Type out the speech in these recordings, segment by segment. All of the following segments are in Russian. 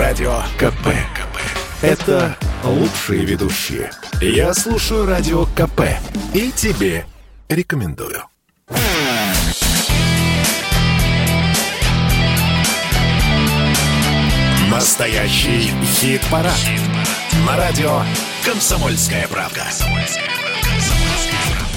Радио КП. КП. Это лучшие ведущие. Я слушаю Радио КП. И тебе рекомендую. Настоящий хит-парад. Хит На радио «Комсомольская правка». «Комсомольская правка».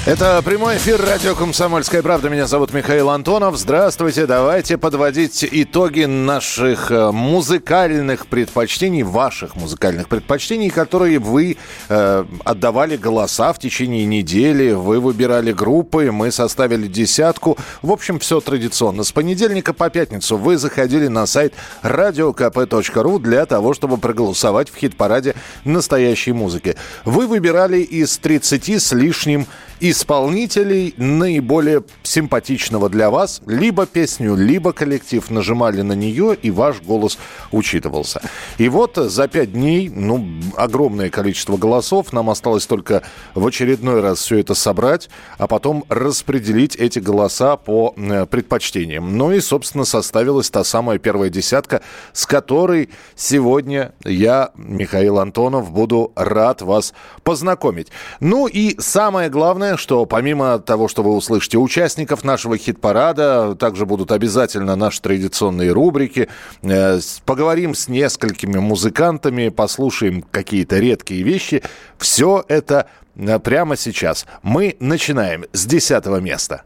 Это прямой эфир радио «Комсомольская правда». Меня зовут Михаил Антонов. Здравствуйте. Давайте подводить итоги наших э, музыкальных предпочтений, ваших музыкальных предпочтений, которые вы э, отдавали голоса в течение недели. Вы выбирали группы, мы составили десятку. В общем, все традиционно. С понедельника по пятницу вы заходили на сайт radiokp.ru для того, чтобы проголосовать в хит-параде настоящей музыки. Вы выбирали из 30 с лишним исполнителей наиболее симпатичного для вас, либо песню, либо коллектив нажимали на нее, и ваш голос учитывался. И вот за пять дней, ну, огромное количество голосов, нам осталось только в очередной раз все это собрать, а потом распределить эти голоса по э, предпочтениям. Ну и, собственно, составилась та самая первая десятка, с которой сегодня я, Михаил Антонов, буду рад вас познакомить. Ну и самое главное, что помимо того, что вы услышите участников нашего хит-парада, также будут обязательно наши традиционные рубрики. Э, поговорим с несколькими музыкантами, послушаем какие-то редкие вещи. Все это э, прямо сейчас. Мы начинаем с десятого места.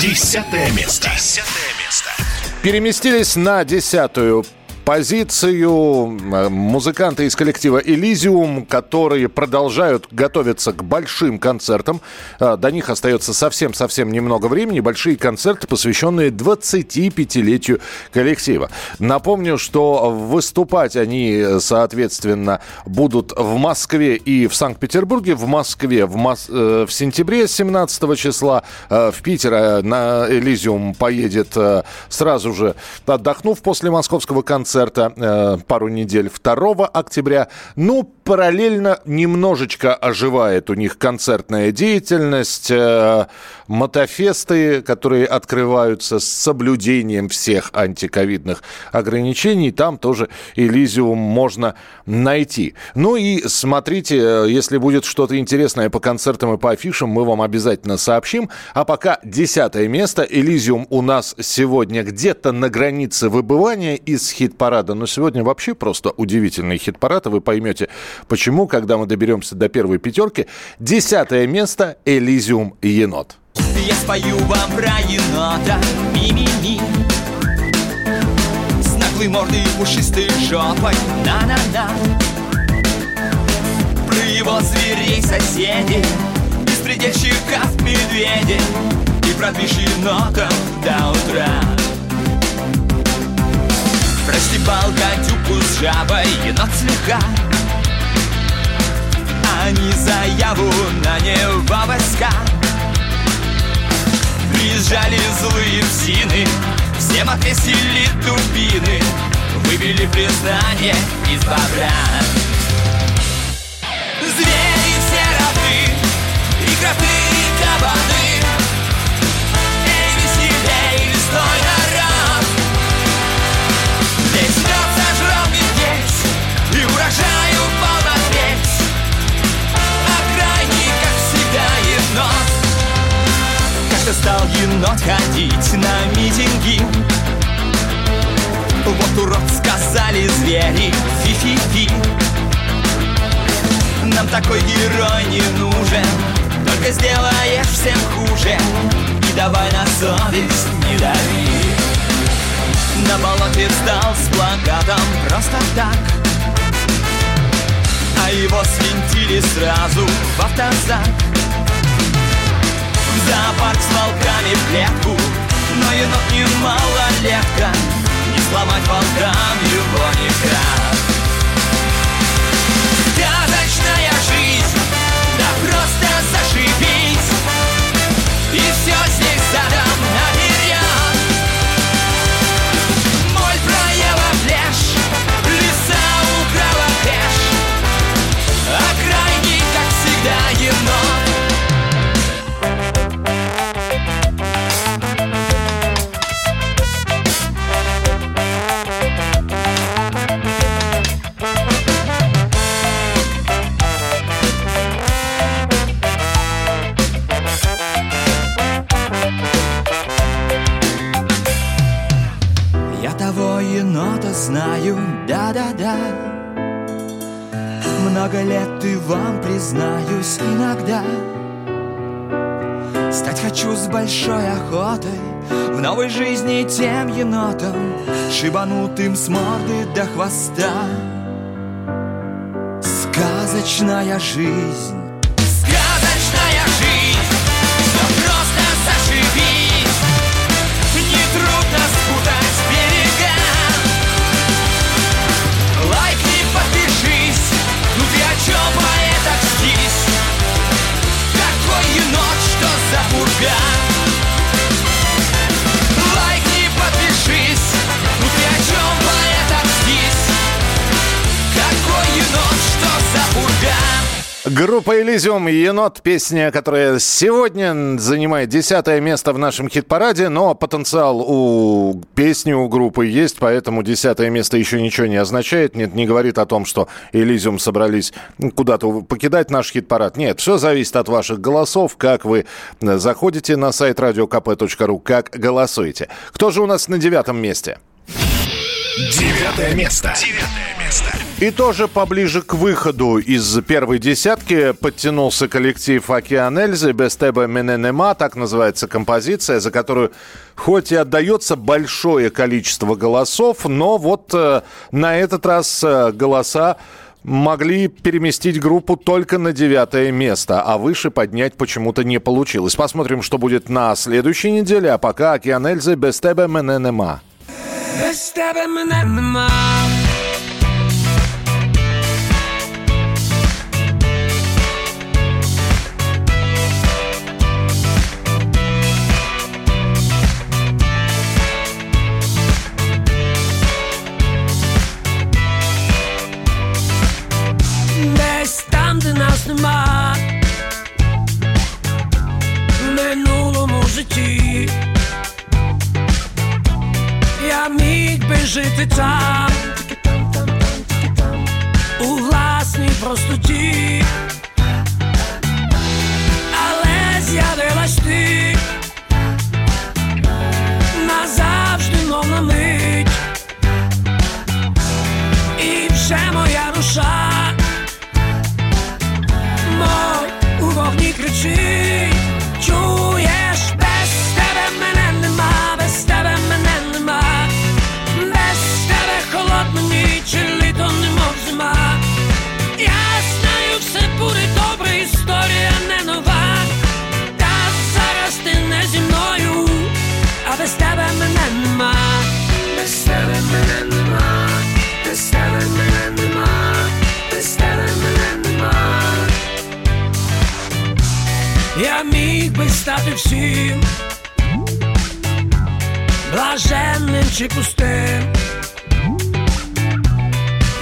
Десятое место. Десятое место. Переместились на десятую позицию э, музыканты из коллектива «Элизиум», которые продолжают готовиться к большим концертам. Э, до них остается совсем-совсем немного времени. Большие концерты, посвященные 25-летию коллектива. Напомню, что выступать они, соответственно, будут в Москве и в Санкт-Петербурге. В Москве в, Мос... Э, в сентябре 17 числа, в Питер на «Элизиум» поедет сразу же, отдохнув после московского концерта концерта э, пару недель 2 октября. Ну, параллельно немножечко оживает у них концертная деятельность, э, мотофесты, которые открываются с соблюдением всех антиковидных ограничений. Там тоже Элизиум можно найти. Ну и смотрите, э, если будет что-то интересное по концертам и по афишам, мы вам обязательно сообщим. А пока десятое место. Элизиум у нас сегодня где-то на границе выбывания из хит хит-парада. Но сегодня вообще просто удивительный хит-парад, и вы поймете, почему, когда мы доберемся до первой пятерки. Десятое место «Элизиум енот». Я спою вам про енота, ми-ми-ми С наглой мордой и пушистой жопой, на-на-на. Про его зверей соседей, беспредельщиков медведей И про енотов до утра. Простебал гадюку с жабой, енот слегка. Они заяву на него войска Приезжали злые псины Всем отвесили дубины. Выбили признание из бобра Звери все равны И кроты, и кабаны Как-то стал енот ходить на митинги. Вот урод сказали звери Фи-фи-фи. Нам такой герой не нужен Только сделаешь всем хуже. И давай на совесть не дави. На болоте встал с плакатом просто так. А его свинтили сразу в автозак зоопарк с волками в клетку Но енот не малолетка Не сломать волкам его никак Сказочная жизнь, да просто зашибись знаю, да-да-да. Много лет и вам признаюсь иногда. Стать хочу с большой охотой В новой жизни тем енотом Шибанутым с морды до хвоста. Сказочная жизнь Группа «Элизиум» «Енот» — песня, которая сегодня занимает десятое место в нашем хит-параде, но потенциал у песни у группы есть, поэтому десятое место еще ничего не означает, нет, не говорит о том, что «Элизиум» собрались куда-то покидать наш хит-парад. Нет, все зависит от ваших голосов, как вы заходите на сайт radiokp.ru, как голосуете. Кто же у нас на девятом месте? Девятое место. Девятое место. И тоже поближе к выходу из первой десятки подтянулся коллектив «Океан Эльзы» «Бестебе Мененема», так называется композиция, за которую хоть и отдается большое количество голосов, но вот э, на этот раз э, голоса могли переместить группу только на девятое место, а выше поднять почему-то не получилось. Посмотрим, что будет на следующей неделе, а пока «Океан Эльзы» «Бестебе Мененема». Без нема. В минулому житті. Я міг би жити там, у власній простоті, але з'явилась ти назавжди, мов мить, і вже моя душа, у вогні кричить, чуєш, міг би стати всім блаженним чи пустим.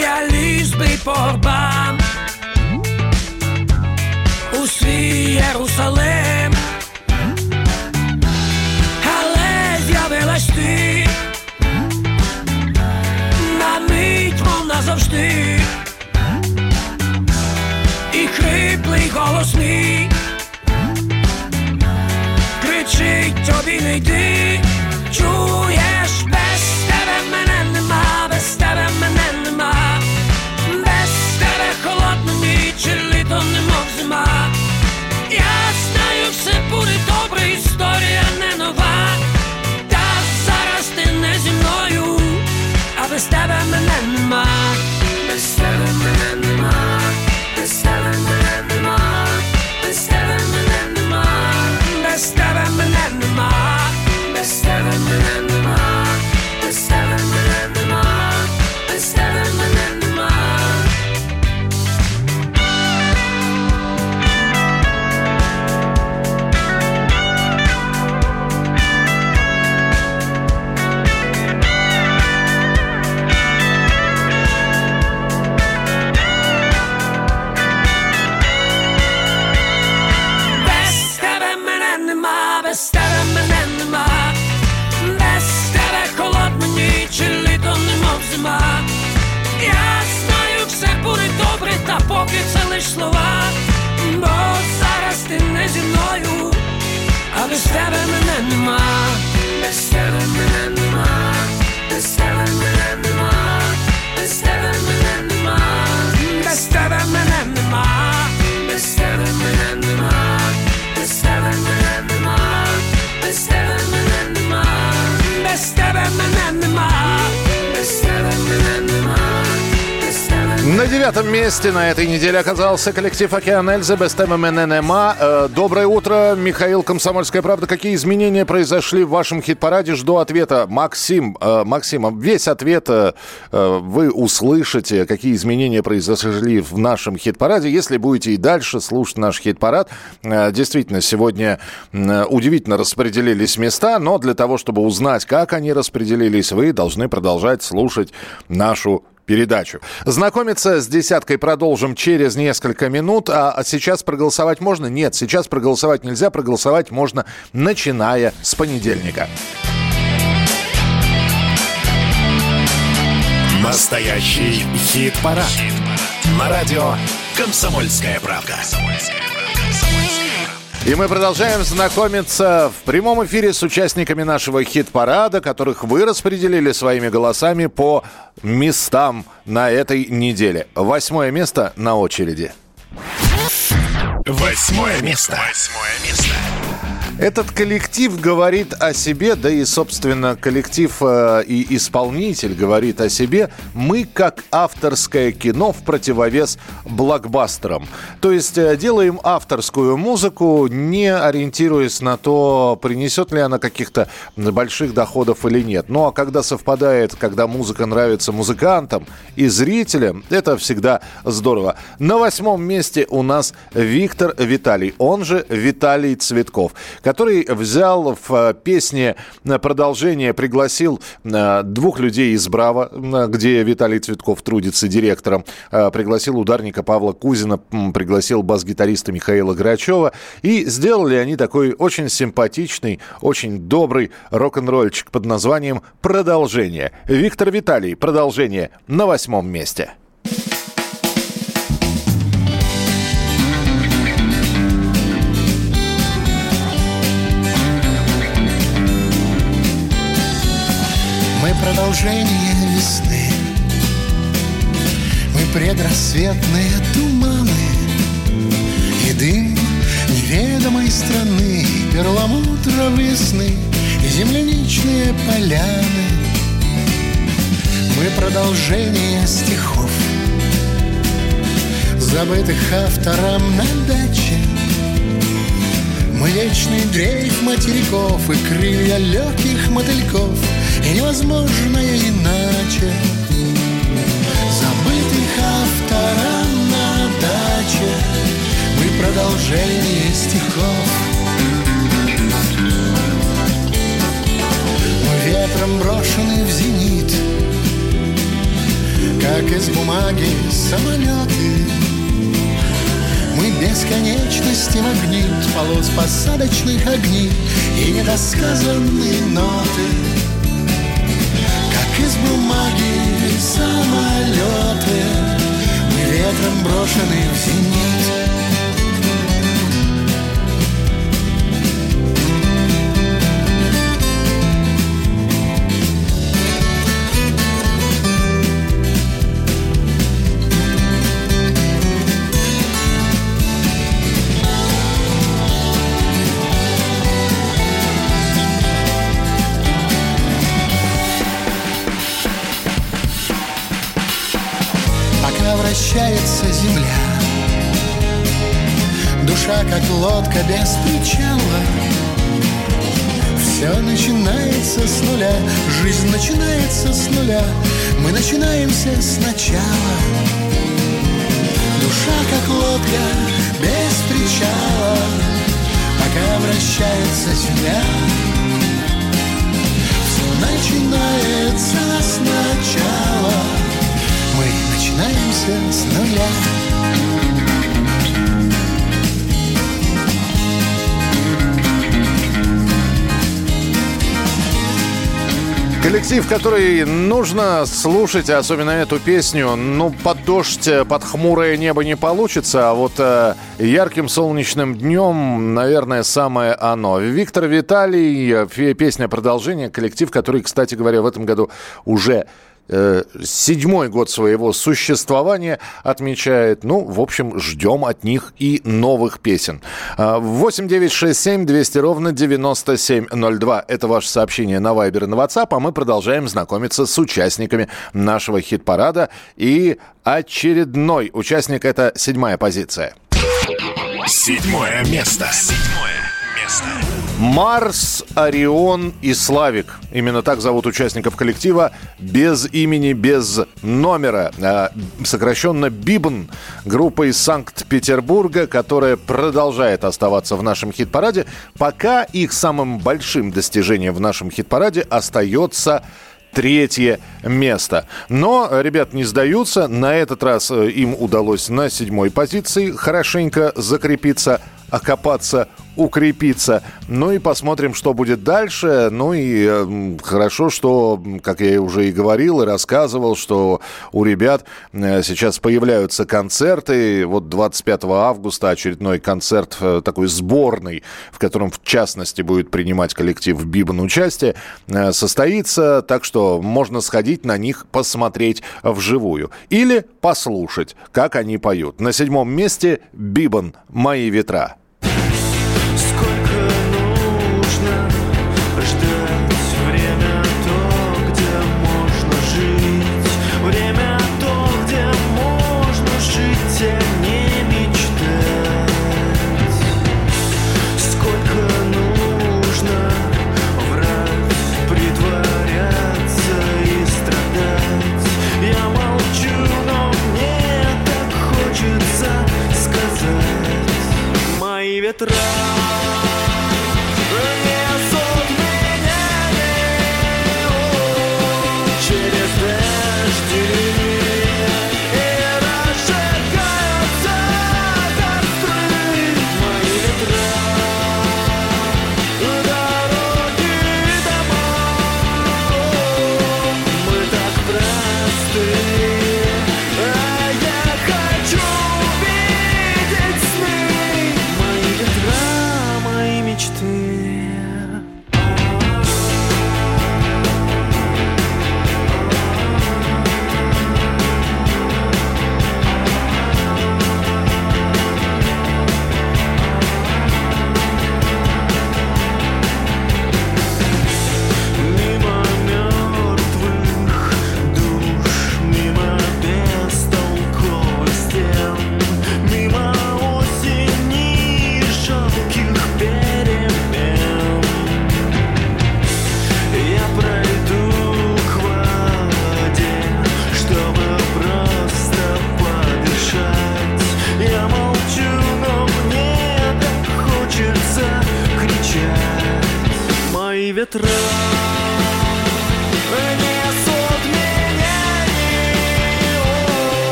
Я ліз би по горбам у свій Єрусалим, але з'явилась ти на мить, мов назавжди, Tu as bien aidé Benenduma Esteban Benenduma На девятом месте на этой неделе оказался коллектив «Океан Эльзы» БСТММНМА. Э, доброе утро, Михаил Комсомольская правда. Какие изменения произошли в вашем хит-параде? Жду ответа. Максим, э, Максим, весь ответ э, вы услышите, какие изменения произошли в нашем хит-параде. Если будете и дальше слушать наш хит-парад, действительно, сегодня удивительно распределились места, но для того, чтобы узнать, как они распределились, вы должны продолжать слушать нашу передачу. Знакомиться с десяткой продолжим через несколько минут. А сейчас проголосовать можно? Нет, сейчас проголосовать нельзя. Проголосовать можно, начиная с понедельника. Настоящий хит-парад. Хит На радио «Комсомольская правка». «Комсомольская правка». И мы продолжаем знакомиться в прямом эфире с участниками нашего хит-парада, которых вы распределили своими голосами по местам на этой неделе. Восьмое место на очереди. Восьмое место. Восьмое место. Этот коллектив говорит о себе, да и, собственно, коллектив э, и исполнитель говорит о себе. Мы как авторское кино в противовес блокбастерам. То есть э, делаем авторскую музыку, не ориентируясь на то, принесет ли она каких-то больших доходов или нет. Ну а когда совпадает, когда музыка нравится музыкантам и зрителям, это всегда здорово. На восьмом месте у нас Виктор Виталий, он же Виталий Цветков, который взял в э, песне э, продолжение, пригласил э, двух людей из «Браво», где Виталий Цветков трудится директором, пригласил ударника Павла Кузина, пригласил бас-гитариста Михаила Грачева, и сделали они такой очень симпатичный, очень добрый рок-н-ролльчик под названием «Продолжение». Виктор Виталий, продолжение на восьмом месте. Продолжение весны. Мы предрассветные туманы И дым неведомой страны И перламутровые сны И земляничные поляны. Мы продолжение стихов Забытых автором на даче. Мы вечный дрейф материков И крылья легких мотыльков — и невозможное иначе. Забытых автором на даче. Мы продолжение стихов. Мы ветром брошены в зенит Как из бумаги самолеты. Мы бесконечности магнит полос посадочных огней и недосказанные ноты из бумаги самолеты. Мы ветром брошены в зенит Душа, как лодка без причала. Все начинается с нуля Жизнь начинается с нуля. Мы начинаемся сначала. Душа, как лодка без причала Пока вращается земля. Все начинается сначала. Мы начинаемся с нуля. Коллектив, который нужно слушать, особенно эту песню, ну, под дождь, под хмурое небо не получится, а вот э, ярким солнечным днем, наверное, самое оно. Виктор Виталий, песня «Продолжение», коллектив, который, кстати говоря, в этом году уже э, седьмой год своего существования отмечает. Ну, в общем, ждем от них и новых песен. 8 9 6 7 200 ровно 9702. Это ваше сообщение на Viber и на WhatsApp, а мы продолжаем знакомиться с участниками нашего хит-парада. И очередной участник – это седьмая позиция. Седьмое место. Седьмое место. Марс, Орион и Славик. Именно так зовут участников коллектива. Без имени, без номера. А, сокращенно Бибн. Группа из Санкт-Петербурга, которая продолжает оставаться в нашем хит-параде. Пока их самым большим достижением в нашем хит-параде остается третье место. Но ребят не сдаются. На этот раз э, им удалось на седьмой позиции хорошенько закрепиться окопаться, укрепиться. Ну и посмотрим, что будет дальше. Ну и э, хорошо, что, как я уже и говорил и рассказывал, что у ребят э, сейчас появляются концерты. Вот 25 августа очередной концерт э, такой сборный, в котором в частности будет принимать коллектив Бибан участие, э, состоится. Так что можно сходить на них, посмотреть вживую. Или послушать, как они поют. На седьмом месте Бибан «Мои ветра».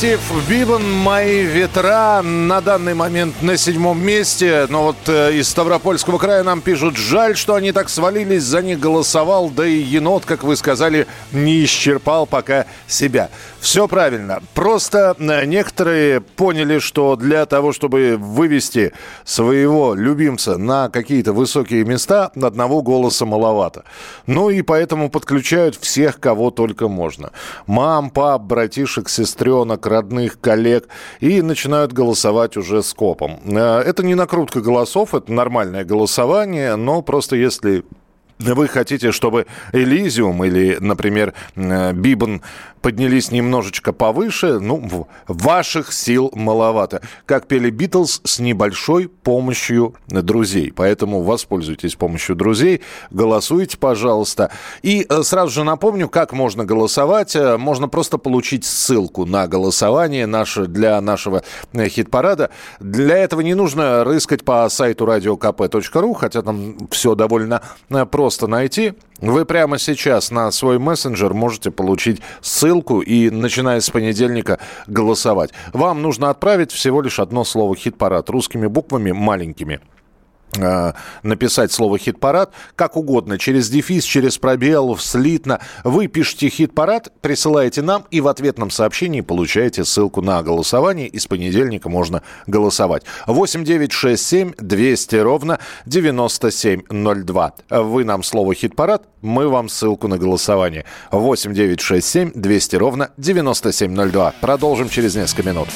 Коллектив Бибан «Мои ветра» на данный момент на седьмом месте. Но вот э, из Ставропольского края нам пишут, жаль, что они так свалились, за них голосовал, да и енот, как вы сказали, не исчерпал пока себя. Все правильно. Просто э, некоторые поняли, что для того, чтобы вывести своего любимца на какие-то высокие места, одного голоса маловато. Ну и поэтому подключают всех, кого только можно. Мам, пап, братишек, сестренок, девчонок, родных, коллег, и начинают голосовать уже скопом. Э, это не накрутка голосов, это нормальное голосование, но просто если вы хотите, чтобы Элизиум или, например, э, Бибан поднялись немножечко повыше, ну, ваших сил маловато. Как пели Битлз, с небольшой помощью друзей. Поэтому воспользуйтесь помощью друзей, голосуйте, пожалуйста. И э, сразу же напомню, как можно голосовать. Э, можно просто получить ссылку на голосование наше, для нашего э, хит-парада. Для этого не нужно рыскать по сайту radiokp.ru, хотя там все довольно просто найти. Вы прямо сейчас на свой мессенджер можете получить ссылку и, начиная с понедельника, голосовать. Вам нужно отправить всего лишь одно слово «хит-парад» русскими буквами маленькими – написать слово «хит-парад» как угодно, через дефис, через пробел, слитно. Вы пишете «хит-парад», присылаете нам и в ответном сообщении получаете ссылку на голосование. И с понедельника можно голосовать. 8 9 6 7 200 ровно 9702. Вы нам слово «хит-парад», мы вам ссылку на голосование. 8 9 6 7 200 ровно 9702. Продолжим через несколько минут.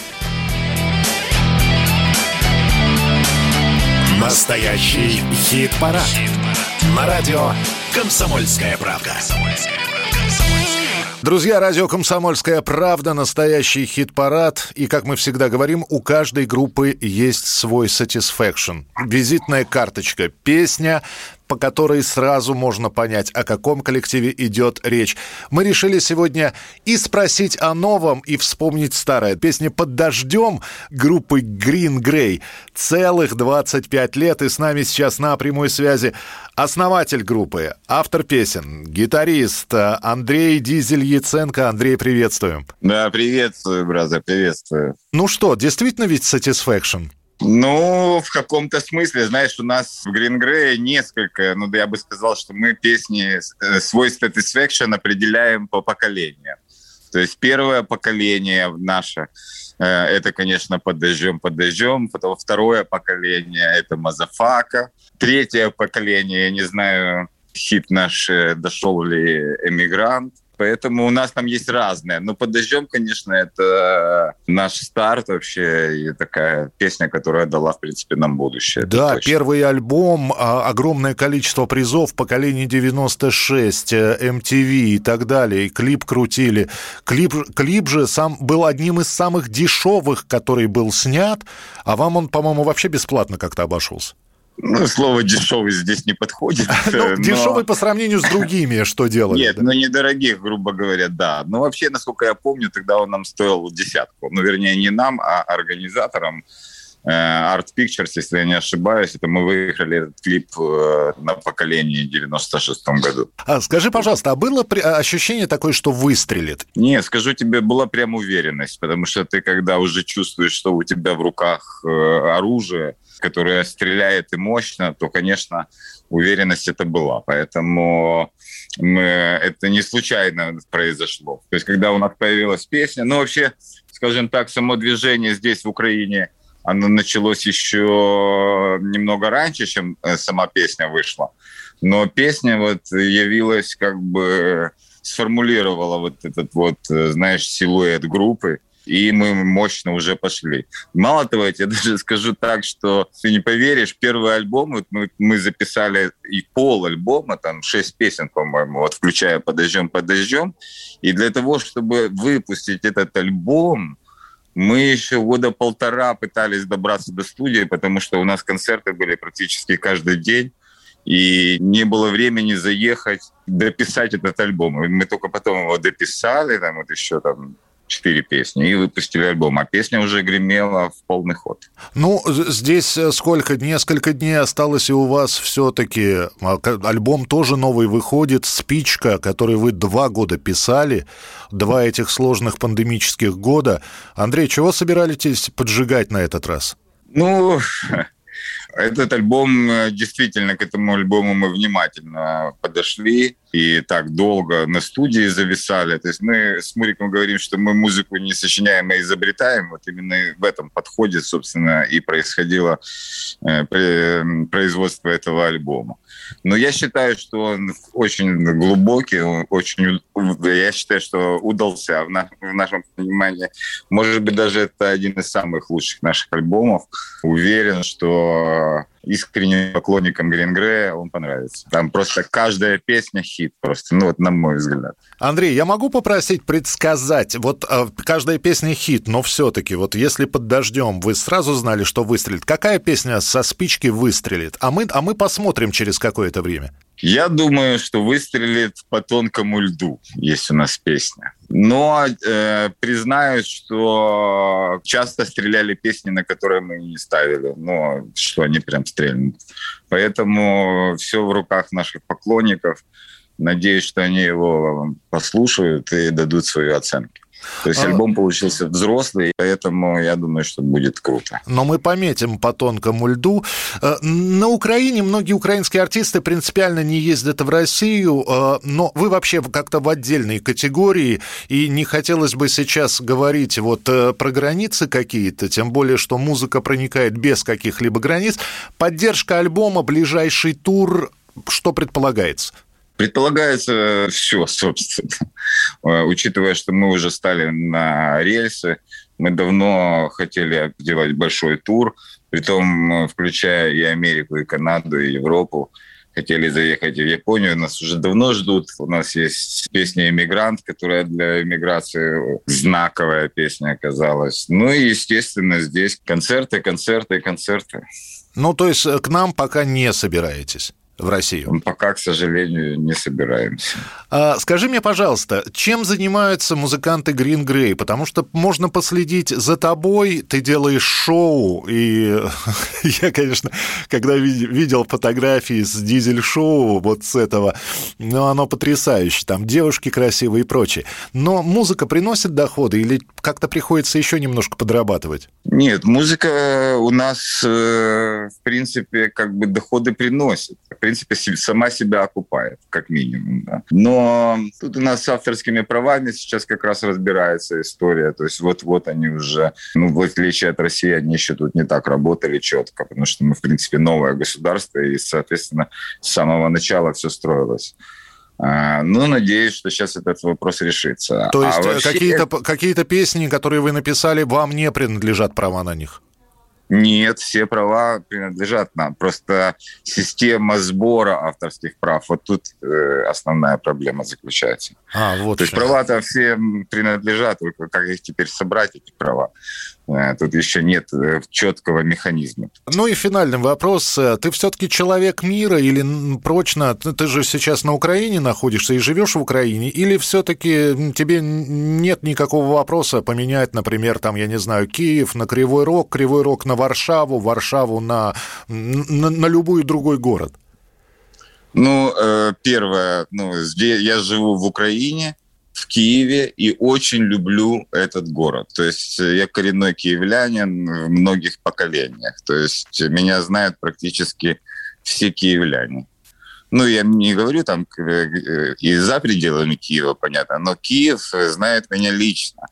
Настоящий хит-парад. Хит На радио «Комсомольская правда». Друзья, радио «Комсомольская правда», настоящий хит-парад. И, как мы всегда говорим, у каждой группы есть свой satisfaction. Визитная карточка, песня, по которой сразу можно понять, о каком коллективе идет речь. Мы решили сегодня и спросить о новом, и вспомнить старое. Песня «Под дождем» группы Green Grey. Целых 25 лет, и с нами сейчас на прямой связи основатель группы, автор песен, гитарист Андрей Дизель Яценко. Андрей, приветствуем. Да, приветствую, браза, приветствую. Ну что, действительно ведь Satisfaction? Ну, в каком-то смысле, знаешь, у нас в Green Grey несколько, ну, да я бы сказал, что мы песни, э, свой satisfaction определяем по поколениям. То есть первое поколение наше, э, это, конечно, под дождем, под дождем. Потом второе поколение – это Мазафака. Третье поколение, я не знаю, хит наш э, дошел ли «Эмигрант». Поэтому у нас там есть разное. Но «Под дождем», конечно, это наш старт вообще и такая песня, которая дала, в принципе, нам будущее. Да, первый альбом, а, огромное количество призов, поколение 96, MTV и так далее. И клип крутили. Клип, клип же сам был одним из самых дешевых, который был снят, а вам он, по-моему, вообще бесплатно как-то обошелся. Ну, слово дешевый здесь не подходит. Ну, дешевый по сравнению с другими, что делали? Нет, ну недорогих, грубо говоря, да. Но вообще, насколько я помню, тогда он нам стоил десятку. Ну, вернее, не нам, а организаторам. Э, Art Pictures, если я не ошибаюсь, это мы выиграли этот клип э, на поколении в 96 году. А скажи, пожалуйста, а было ощущение такое, что выстрелит? Не, скажу тебе, была прям уверенность, потому что ты когда уже чувствуешь, что у тебя в руках э, оружие, которая стреляет и мощно, то, конечно, уверенность это была. Поэтому мы, это не случайно произошло. То есть, когда у нас появилась песня, ну, вообще, скажем так, само движение здесь, в Украине, оно началось еще немного раньше, чем э, сама песня вышла. Но песня вот явилась как бы сформулировала вот этот вот, э, знаешь, силуэт группы и мы мощно уже пошли. Мало того, я тебе даже скажу так, что ты не поверишь, первый альбом вот мы, мы записали и пол альбома, там шесть песен, по-моему, вот включая «Подождем, подождем», и для того, чтобы выпустить этот альбом, мы еще года полтора пытались добраться до студии, потому что у нас концерты были практически каждый день, и не было времени заехать, дописать этот альбом. Мы только потом его дописали, там вот еще там четыре песни и выпустили альбом, а песня уже гремела в полный ход. Ну, здесь э, сколько, несколько дней осталось, и у вас все-таки а, альбом тоже новый выходит, «Спичка», который вы два года писали, два этих сложных пандемических года. Андрей, чего собирались поджигать на этот раз? Ну, Этот альбом, э, действительно, к этому альбому мы внимательно подошли и так долго на студии зависали. То есть мы с Муриком говорим, что мы музыку не сочиняем, а изобретаем. Вот именно в этом подходе, собственно, и происходило э, производство этого альбома. Но я считаю, что он очень глубокий, очень, я считаю, что удался в, нашем понимании. Может быть, даже это один из самых лучших наших альбомов. Уверен, что искренним поклонникам Green Grey он понравится. Там просто каждая песня хит просто, ну вот на мой взгляд. Андрей, я могу попросить предсказать, вот э, каждая песня хит, но все-таки, вот если под дождем вы сразу знали, что выстрелит, какая песня со спички выстрелит? А мы, а мы посмотрим через какое-то время. Я думаю, что выстрелит по тонкому льду, есть у нас песня. Но э, признаюсь, что часто стреляли песни, на которые мы не ставили, но что они прям стрельнут. Поэтому все в руках наших поклонников. Надеюсь, что они его послушают и дадут свои оценки. То есть а... альбом получился взрослый, поэтому я думаю, что будет круто. Но мы пометим по тонкому льду. Э, на Украине многие украинские артисты принципиально не ездят в Россию, э, но вы вообще как-то в отдельной категории, и не хотелось бы сейчас говорить вот э, про границы какие-то, тем более, что музыка проникает без каких-либо границ. Поддержка альбома, ближайший тур, что предполагается? Предполагается все, собственно. Э, учитывая, что мы уже стали на рельсы, мы давно хотели сделать большой тур, притом э, включая и Америку, и Канаду, и Европу. Хотели заехать в Японию, нас уже давно ждут. У нас есть песня «Иммигрант», которая для иммиграции знаковая песня оказалась. Ну и, естественно, здесь концерты, концерты, концерты. Ну, то есть э, к нам пока не собираетесь? В Россию? Пока, к сожалению, не собираемся. А, скажи мне, пожалуйста, чем занимаются музыканты Green Grey? Потому что можно последить за тобой, ты делаешь шоу, и я, конечно, когда видел фотографии с дизель-шоу вот с этого, ну, оно потрясающе, там девушки красивые и прочее. Но музыка приносит доходы или как-то приходится еще немножко подрабатывать? Нет, музыка у нас, э, в принципе, как бы доходы приносит принципе, сама себя окупает, как минимум. Да. Но тут у нас с авторскими правами сейчас как раз разбирается история. То есть вот-вот они уже, ну, в отличие от России, они еще тут не так работали четко, потому что мы, в принципе, новое государство, и, соответственно, с самого начала все строилось. А, ну, надеюсь, что сейчас этот вопрос решится. То есть а вообще... какие-то, какие-то песни, которые вы написали, вам не принадлежат права на них? Нет, все права принадлежат нам. Просто система сбора авторских прав, вот тут э, основная проблема заключается. А, вот То есть права-то все принадлежат, только как их теперь собрать, эти права? Э, тут еще нет э, четкого механизма. Ну и финальный вопрос. Ты все-таки человек мира или прочно, ты же сейчас на Украине находишься и живешь в Украине, или все-таки тебе нет никакого вопроса поменять, например, там, я не знаю, Киев на Кривой Рог, Кривой Рог на Варшаву, Варшаву на, на, на любой другой город? Ну, э, первое, ну, я живу в Украине, в Киеве и очень люблю этот город. То есть э, я коренной киевлянин в многих поколениях. То есть меня знают практически все киевляне. Ну, я не говорю там э, э, и за пределами Киева, понятно, но Киев знает меня лично.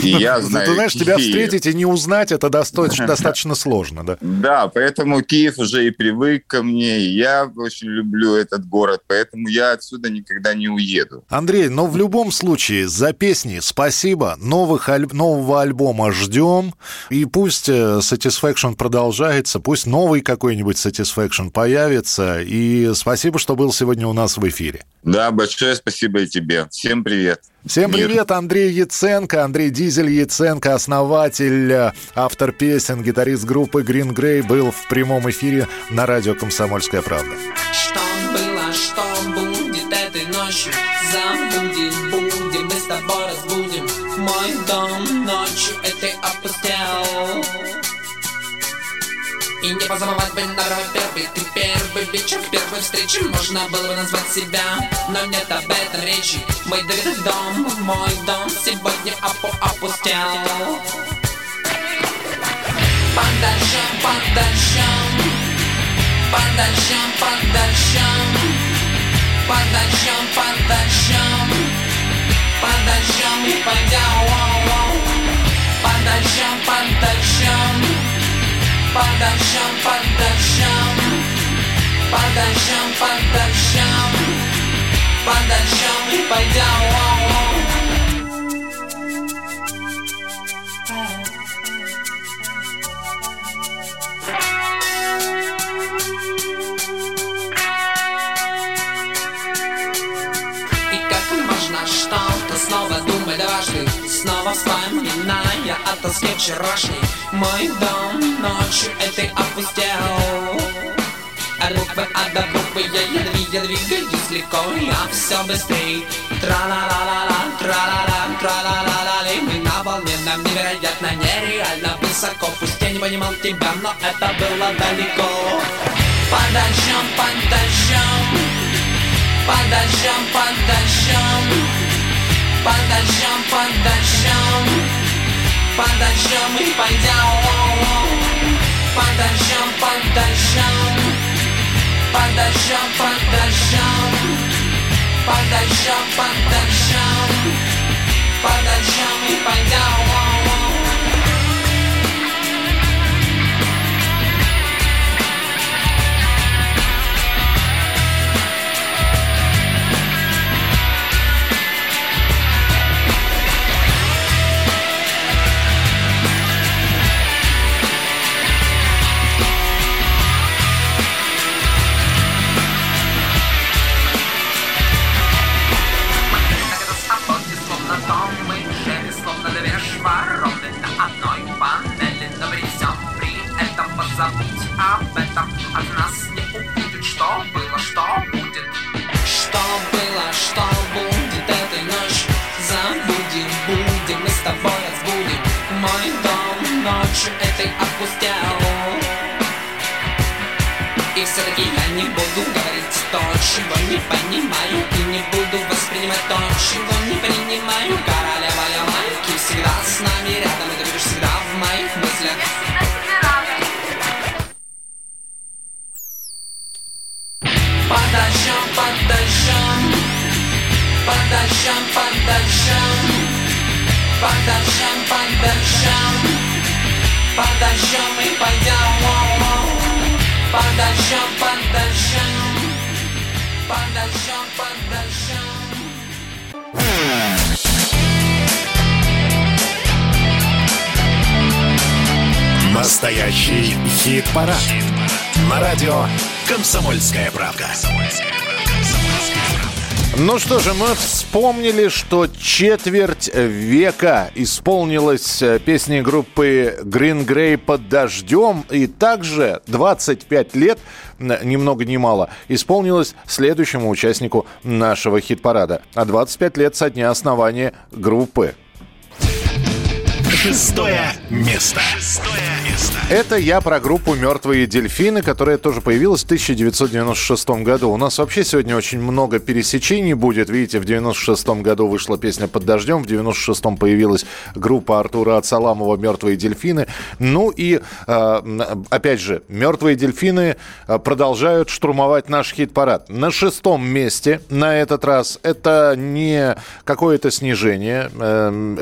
И я знаю Ты знаешь, Киев. тебя встретить и не узнать, это достаточно, достаточно сложно, да? Да, поэтому Киев уже и привык ко мне, и я очень люблю этот город, поэтому я отсюда никогда не уеду. Андрей, но в любом случае, за песни спасибо, новых, нового альбома ждем, и пусть э, Satisfaction продолжается, пусть новый какой-нибудь Satisfaction появится, и спасибо, что был сегодня у нас в эфире. Да, большое спасибо и тебе. Всем привет. Всем привет, Андрей Яценко, Андрей Дизель Яценко, основатель, э, автор песен, гитарист группы Green Grey, был в прямом эфире на радио «Комсомольская правда». Что было, что будет этой ночью, забудем, будем, мы с тобой разбудим. Мой дом ночью этой опустел. И не позабывать бы на первый Ты первый вечер, первой встречи Можно было бы назвать себя. Но нет об этом речи. Мой дорогой дом, мой дом Сегодня опу опустел. Под дождем, под дождем Под дождем, под дождем дождем, под дождем под дождем, под дождем Под дождем, под дождем Под дождем и пойдем И как можно что-то снова думать дважды Снова вспоминая о тоске вчерашней. Мой дом ночью этой опустел А до буквы Я едва я двигаюсь легко Я все быстрей. Тра-ла-ла-ла-ла, тра-ла-ла, тра-ла-ла-ла Мы на волне, нам невероятно, нереально высоко. Пусть я не понимал тебя, но это было далеко. Под дождем, под дождем Под дождем, под дождем под дождем, под дождем Под дождем и пойдем Под дождем, под дождем Под дождем, под дождем Под и пойдем об этом. От нас не убудет, что было, что будет. Что было, что будет этой ночью Забудем, будем, мы с тобой разбудим. Мой дом ночью этой опустел И все-таки я не буду говорить то, чего не понимаю И не буду воспринимать то, чего не принимаю. Королева под дождем Под дождем, под дождем Под дождем, под пойдем Под дождем, Настоящий хит-парад. Хит На радио «Комсомольская правда». Ну что же, мы вспомнили, что четверть века исполнилась э, песни группы Green Grey «Под дождем», и также 25 лет, ни много ни мало, исполнилось следующему участнику нашего хит-парада. А 25 лет со дня основания группы. Шестое место. Шестое место. Это я про группу «Мертвые дельфины», которая тоже появилась в 1996 году. У нас вообще сегодня очень много пересечений будет. Видите, в 96 году вышла песня «Под дождем», в 96-м появилась группа Артура Ацаламова «Мертвые дельфины». Ну и, э, опять же, «Мертвые дельфины» э, продолжают штурмовать наш хит-парад. На шестом месте на этот раз это не какое-то снижение.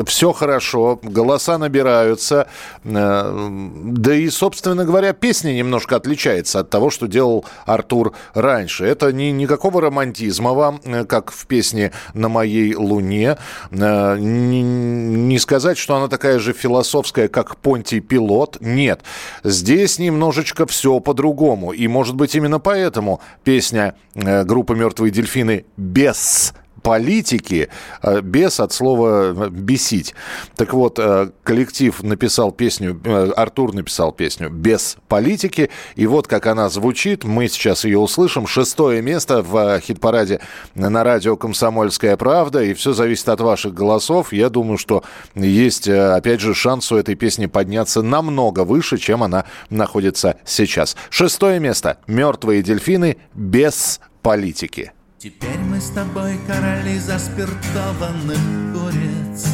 Все хорошо, голоса набираются. Э, Да и, собственно говоря, песня немножко отличается от того, что делал Артур раньше. Это не никакого романтизма вам, э, как в песне «На моей луне». Э, Не, не сказать, что она такая же философская, как Понтий Пилот. Нет. Здесь немножечко все по-другому. И, может быть, именно поэтому песня группы «Мертвые дельфины» без политики. Э, без от слова бесить. Так вот, коллектив написал песню, Артур написал песню «Без политики». И вот как она звучит. Мы сейчас ее услышим. Шестое место в хит-параде на радио «Комсомольская правда». И все зависит от ваших голосов. Я думаю, что есть, опять же, шанс у этой песни подняться намного выше, чем она находится сейчас. Шестое место. «Мертвые дельфины» без политики. Теперь мы с тобой короли заспиртованных куриц.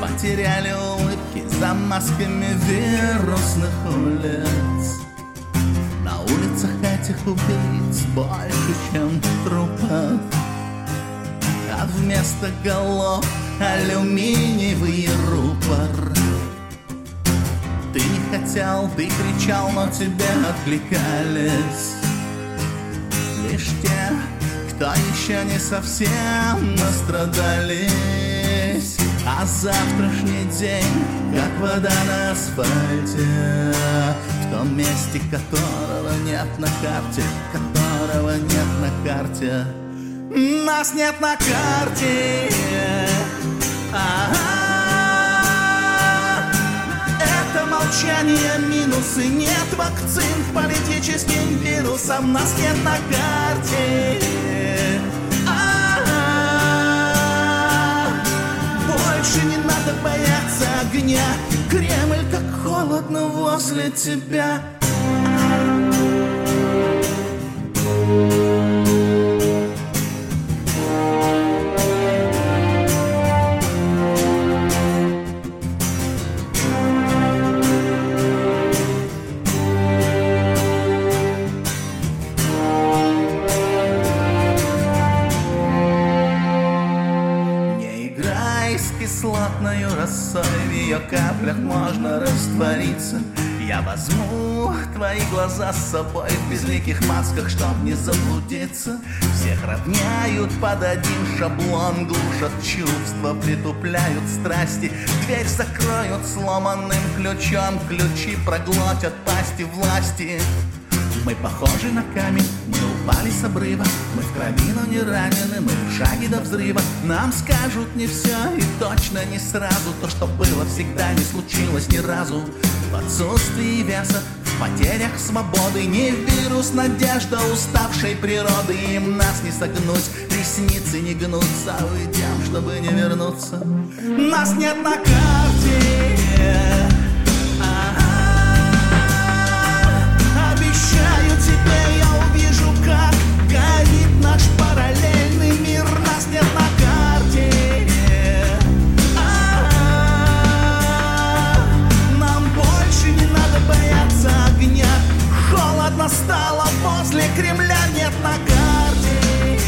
Потеряли улыбки за масками вирусных улиц. На улицах этих убийц больше, чем трупов А вместо голов алюминиевый рупор. Ты не хотел, ты кричал, но тебе откликались Лишь те, кто еще не совсем настрадались. А завтрашний день, как вода на асфальте В том месте, которого нет на карте Которого нет на карте. Нас нет на карте. А-а-а. Это молчание, минусы, нет вакцин Политическим вирусом нас нет на карте. Больше не надо бояться огня. Кремль, как холодно возле тебя. возьму глаза с собой В безликих масках, чтоб не заблудиться. Всех равняют под один шаблон Глушат чувства, притупляют страсти. Дверь закроют сломанным ключом Ключи проглотят пасти власти. Мы похожи на камень, мы упали с обрыва. Мы в крови, но не ранены, мы в шаге до взрыва. Нам скажут не все и точно не сразу. То, что было всегда, не случилось ни разу. В отсутствии веса, в потерях свободы Не вирус, надежда уставшей природы. Им нас не согнуть, ресницы не гнутся Уйдем, чтобы не вернуться. Нас нет на карте. Тебе я увижу, как горит наш параллельный Холодно стало возле Кремля, нет на карте.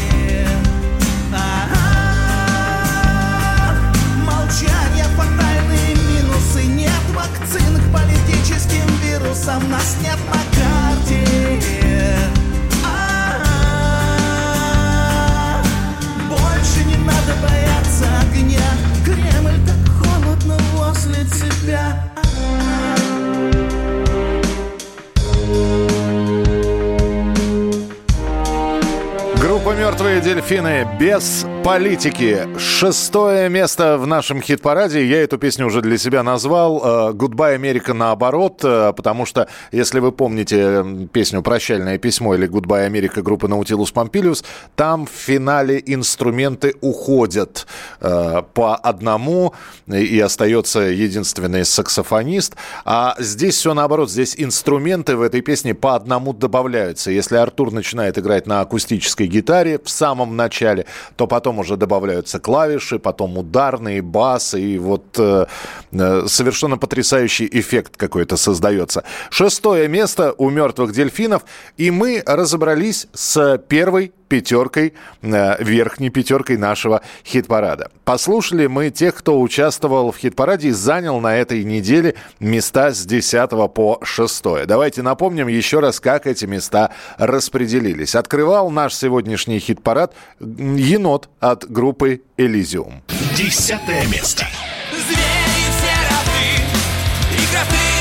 Молчание, фатальные минусы Нет вакцин к политическим вирусам Нас нет на «Мертвые дельфины» без политики. Шестое место в нашем хит-параде. Я эту песню уже для себя назвал «Goodbye, Америка» наоборот, э, потому что, если вы помните песню «Прощальное письмо» или «Goodbye, Америка» группы «Наутилус Помпилиус», там в финале инструменты уходят э, по одному, и остается единственный саксофонист. А здесь все наоборот. Здесь инструменты в этой песне по одному добавляются. Если Артур начинает играть на акустической гитаре, в самом начале, то потом уже добавляются клавиши, потом ударные, бас, и вот э, э, совершенно потрясающий эффект какой-то создается. Шестое место у «Мертвых дельфинов», и мы разобрались с первой пятеркой, э, верхней пятеркой нашего хит-парада. Послушали мы тех, кто участвовал в хит-параде и занял на этой неделе места с 10 по 6. Давайте напомним еще раз, как эти места распределились. Открывал наш сегодняшний хит-парад «Енот» от группы «Элизиум». Десятое место. Звери все равны, и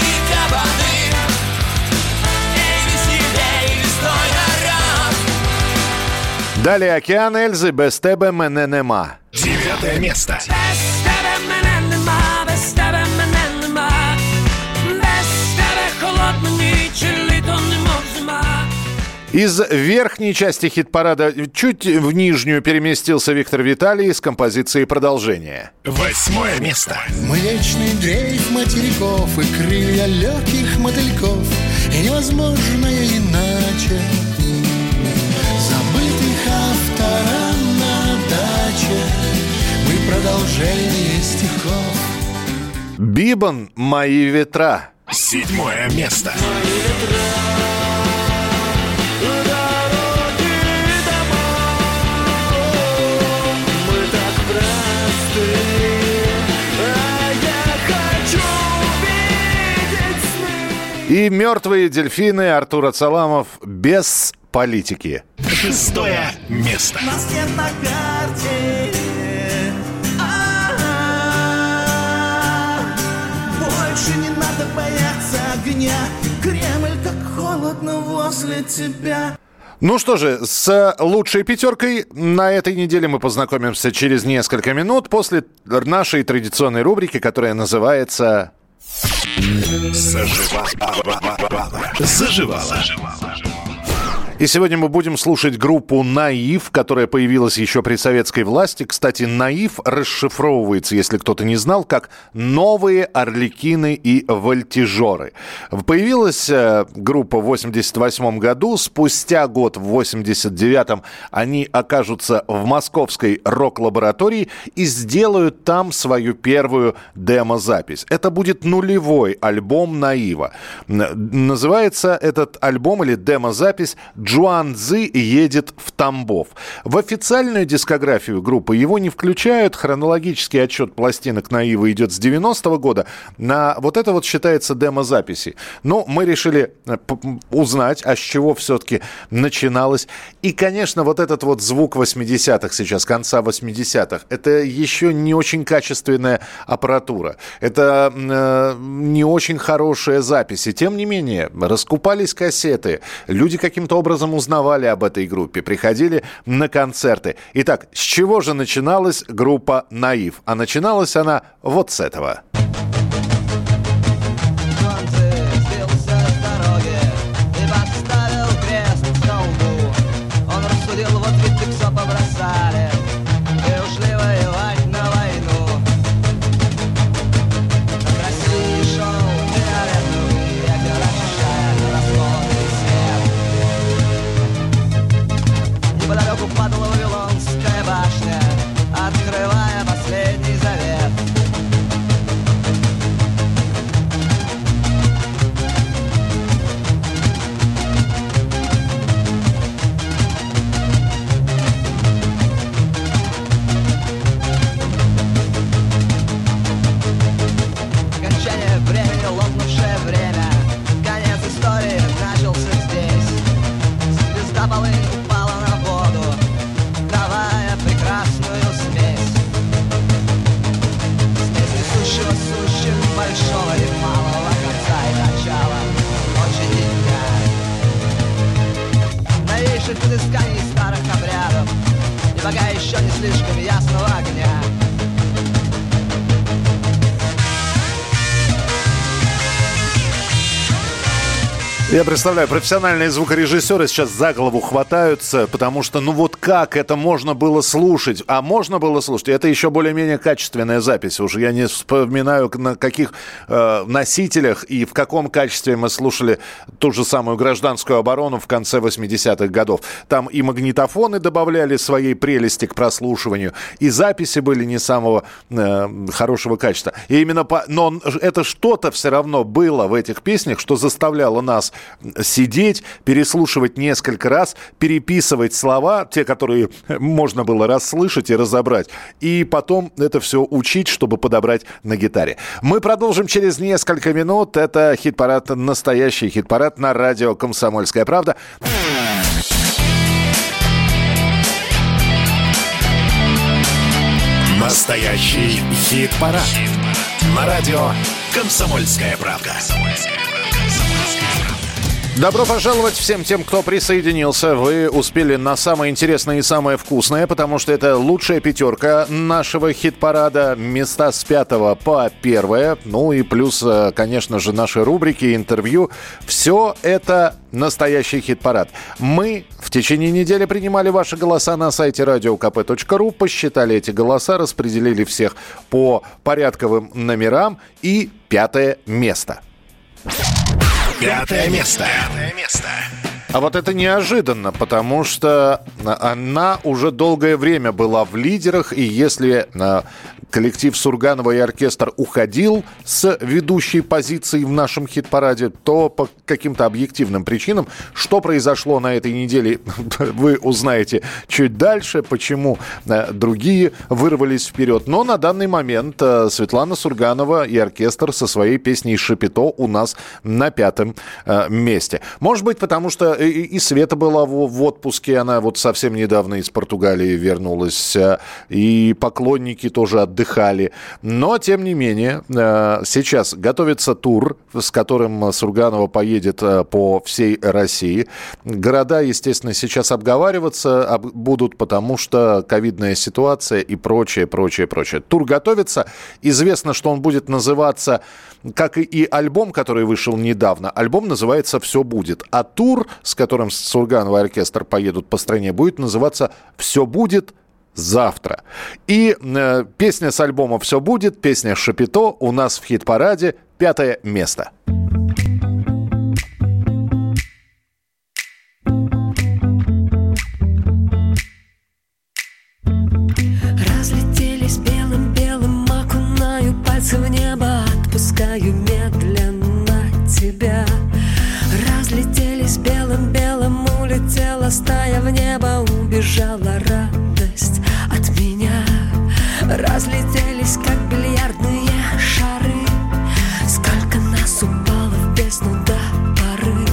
Далее «Океан Эльзы» без тебе мене нема. Девятое место. Без тебе мене нема, без тебе мене нема, без тебе холодна ніч, і літо немов зима. Из верхней части хит-парада чуть в нижнюю переместился Виктор Виталий с композицией «Продолжение». Восьмое место. Млечный дрейф материков и крылья легких мотыльков И невозможное иначе продолжение стихов Бибан «Мои ветра». Седьмое место. И «Мертвые дельфины» Артура Цаламов без политики. Шестое место. Нас нет на карте Надо бояться огня Кремль так холодно возле тебя Ну что же, с лучшей пятеркой на этой неделе мы познакомимся через несколько минут после нашей традиционной рубрики, которая называется Заживала. Заживала. И сегодня мы будем слушать группу «Наив», которая появилась еще при советской власти. Кстати, «Наив» расшифровывается, если кто-то не знал, как «Новые Орликины и Вольтижеры». Появилась э, группа в 88 году. Спустя год, в 89-м, они окажутся в московской рок-лаборатории и сделают там свою первую демозапись. Это будет нулевой альбом «Наива». Называется этот альбом или демозапись «Джуан Цзы едет в Тамбов». В официальную дискографию группы его не включают. Хронологический отчет пластинок «Наива» идет с 90-го года. На вот это вот считается демозаписи. Но мы решили э, узнать, а с чего все-таки начиналось. И, конечно, вот этот вот звук 80-х сейчас, конца 80-х, это еще не очень качественная аппаратура. Это э, не очень хорошая запись. И тем не менее, раскупались кассеты. Люди каким-то образом узнавали об этой группе, приходили на концерты. Итак, с чего же начиналась группа «Наив»? А начиналась она вот с этого. Представляю, профессиональные звукорежиссеры сейчас за голову хватаются, потому что, ну вот как это можно было слушать? А можно было слушать? Это еще более-менее качественная запись. Уже я не вспоминаю, на каких э, носителях и в каком качестве мы слушали ту же самую гражданскую оборону в конце 80-х годов. Там и магнитофоны добавляли своей прелести к прослушиванию, и записи были не самого э, хорошего качества. И именно по... Но это что-то все равно было в этих песнях, что заставляло нас сидеть, переслушивать несколько раз, переписывать слова, те, которые можно было расслышать и разобрать, и потом это все учить, чтобы подобрать на гитаре. Мы продолжим через несколько минут. Это хит-парад, настоящий хит-парад на радио «Комсомольская правда». Настоящий хит-парад. На радио «Комсомольская правда». Добро пожаловать всем тем, кто присоединился. Вы успели на самое интересное и самое вкусное, потому что это лучшая пятерка нашего хит-парада. Места с пятого по первое. Ну и плюс, э, конечно же, наши рубрики, интервью. Все это настоящий хит-парад. Мы в течение недели принимали ваши голоса на сайте radiokp.ru, посчитали эти голоса, распределили всех по порядковым номерам и пятое место. Пятое место. Пятое место. А вот это неожиданно, потому что она уже долгое время была в лидерах, и если э, коллектив Сурганова и оркестр уходил с ведущей позиции в нашем хит-параде, то по каким-то объективным причинам, что произошло на этой неделе, вы узнаете чуть дальше, почему э, другие вырвались вперед. Но на данный момент э, Светлана Сурганова и оркестр со своей песней «Шапито» у нас на пятом месте. Может быть, потому что и, Света была в, в отпуске, она вот совсем недавно из Португалии вернулась, э, и поклонники тоже отдыхали. Но, тем не менее, э, сейчас готовится тур, с которым Сурганова поедет э, по всей России. Города, естественно, сейчас обговариваться будут, потому что ковидная ситуация и прочее, прочее, прочее. Тур готовится. Известно, что он будет называться, как и альбом, который вышел недавно. Альбом называется «Все будет». А тур, с которым Сурганов оркестр поедут по стране, будет называться «Все будет завтра». И э, песня с альбома «Все будет», песня «Шапито» у нас в хит-параде пятое место. Разлетелись белым-белым, окунаю пальцы в небо, отпускаю медленно тебя. Разлетелись белым-белым, улетела стая в небо, убежала радость от меня. Разлетелись, как бильярдные шары, сколько нас упало в бездну до поры.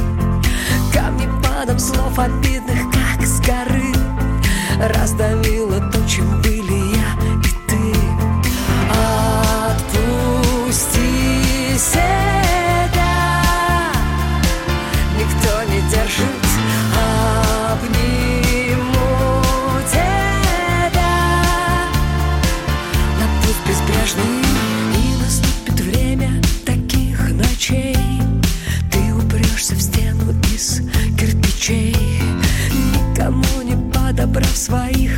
Камни падом слов обидных, как с горы, раздавило выбрав своих.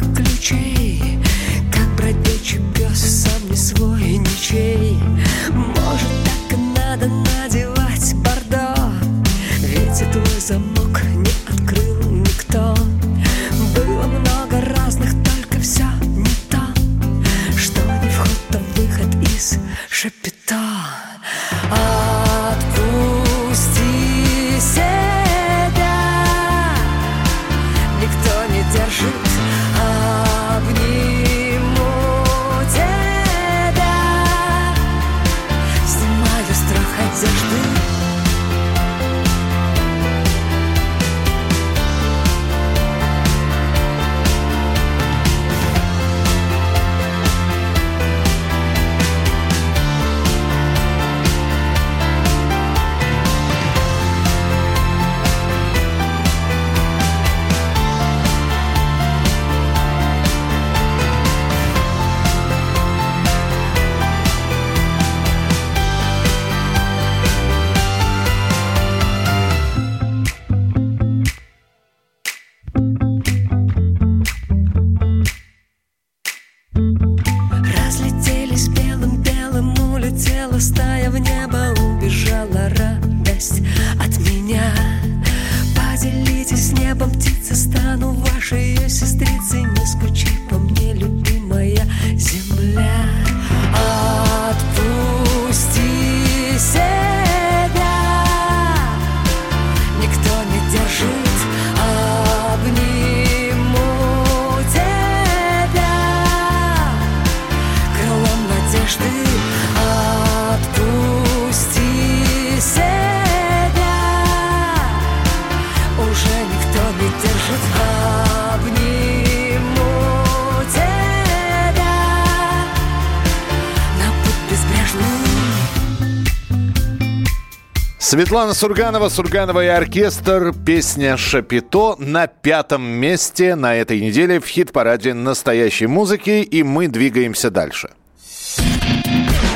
Светлана Сурганова, Сурганова и оркестр, песня «Шапито» на пятом месте на этой неделе в хит-параде настоящей музыки, и мы двигаемся дальше.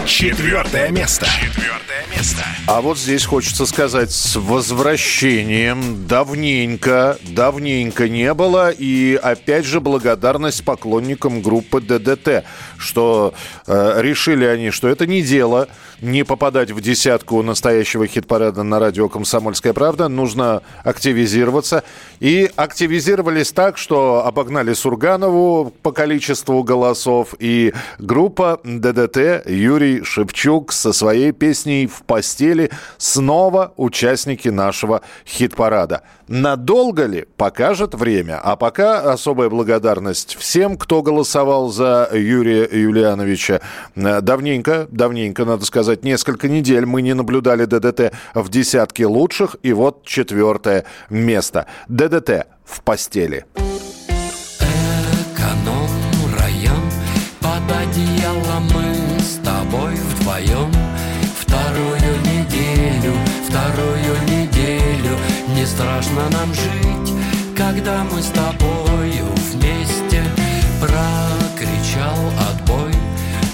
Четвертое место. Четвертое место. А вот здесь хочется сказать с возвращением. Давненько, давненько не было. И опять же благодарность поклонникам группы ДДТ, что э, решили они, что это не дело не попадать в десятку настоящего хит-парада на радио «Комсомольская правда». Нужно активизироваться. И активизировались так, что обогнали Сурганову по количеству голосов. И группа ДДТ Юрий Шевчук со своей песней «В постели» снова участники нашего хит-парада. Надолго ли, покажет время. А пока особая благодарность всем, кто голосовал за Юрия Юлиановича. Давненько, давненько, надо сказать, несколько недель мы не наблюдали ДДТ в десятке лучших. И вот четвертое место. ДДТ в постели. Страшно нам жить, когда мы с тобою вместе. Прокричал отбой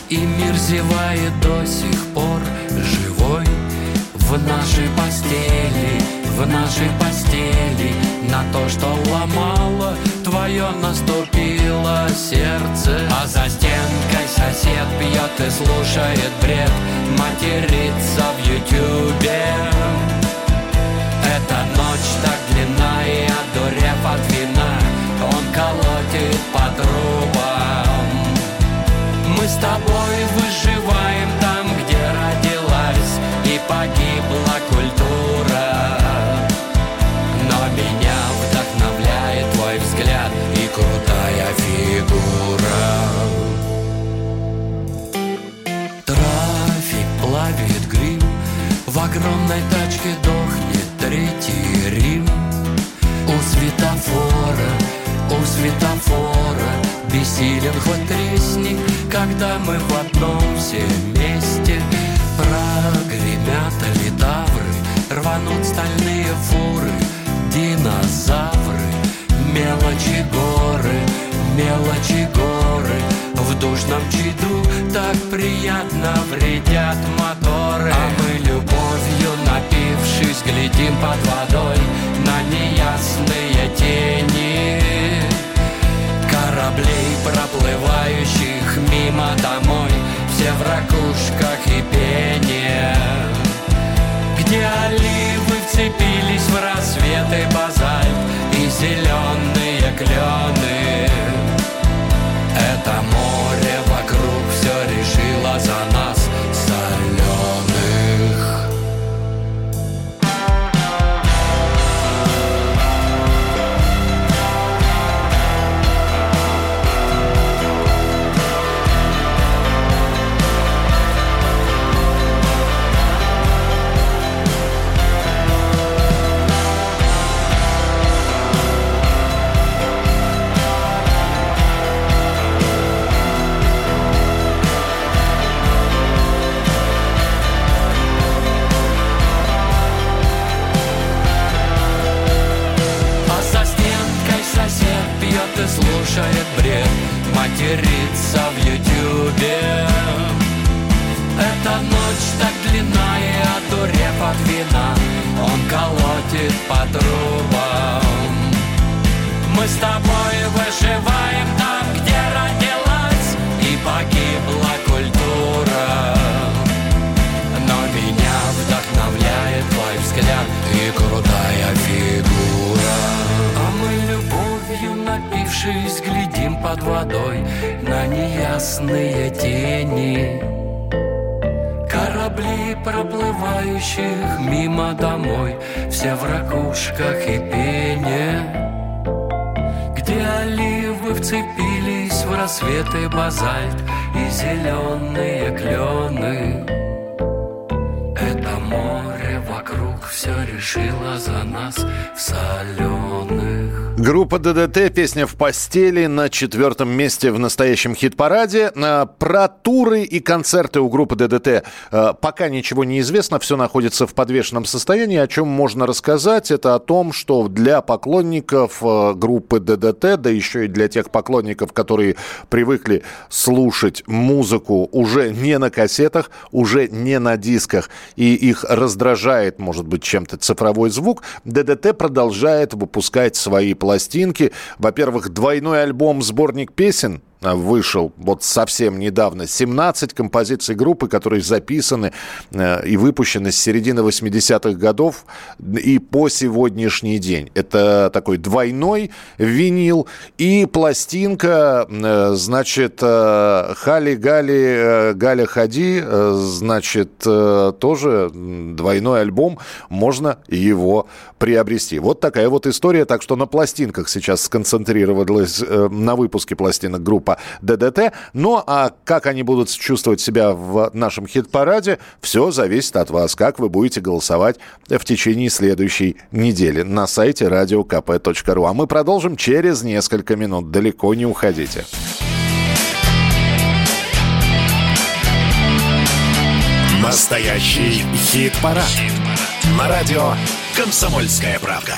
И мир зевает до сих пор живой. В нашей постели, в нашей постели На то, что ломало твое наступило сердце. А за стенкой сосед пьет и слушает бред Матерится в ютюбе Эта тобой выживаем там, где родилась И погибла культура. Но меня вдохновляет твой взгляд И крутая фигура. Трафик плавит грим В огромной тачке дохнет третий Рим. У светофора, у светофора Бессилен хоть тресни, когда мы в одном все вместе. Прогремят литавры, рванут стальные фуры Динозавры, мелочи горы, мелочи горы. В душном чаду так приятно вредят моторы. А мы любовью напившись глядим под водой На неясные тени Кораблей, проплывающих мимо домой Все в ракушках и пене. Где оливы вцепились в рассвет и базальт И зеленые клены? Это море Группа ДДТ, песня «В постели» на четвертом месте в настоящем хит-параде. А, Про туры и концерты у группы ДДТ а, пока ничего не известно, все находится в подвешенном состоянии. О чем можно рассказать, это о том, что для поклонников а, группы ДДТ, да еще и для тех поклонников, которые привыкли слушать музыку уже не на кассетах, уже не на дисках, и их раздражает, может быть, чем-то цифровой звук, ДДТ продолжает выпускать свои пластинки. Во-первых, двойной альбом «Сборник песен» вышел вот совсем недавно. 17 композиций группы, которые записаны э, и выпущены с середины 80-х годов и по сегодняшний день. Это такой двойной винил и пластинка, э, значит, э, Хали Гали Галя Хади, э, значит, тоже двойной альбом, можно его приобрести. Вот такая вот история, так что на пластинках сейчас сконцентрировалась на выпуске пластинок группа ДДТ. Ну а как они будут чувствовать себя в нашем хит-параде, все зависит от вас, как вы будете голосовать в течение следующей недели на сайте radiokp.ru. А мы продолжим через несколько минут. Далеко не уходите. Настоящий хит-парад. На радио «Комсомольская правда».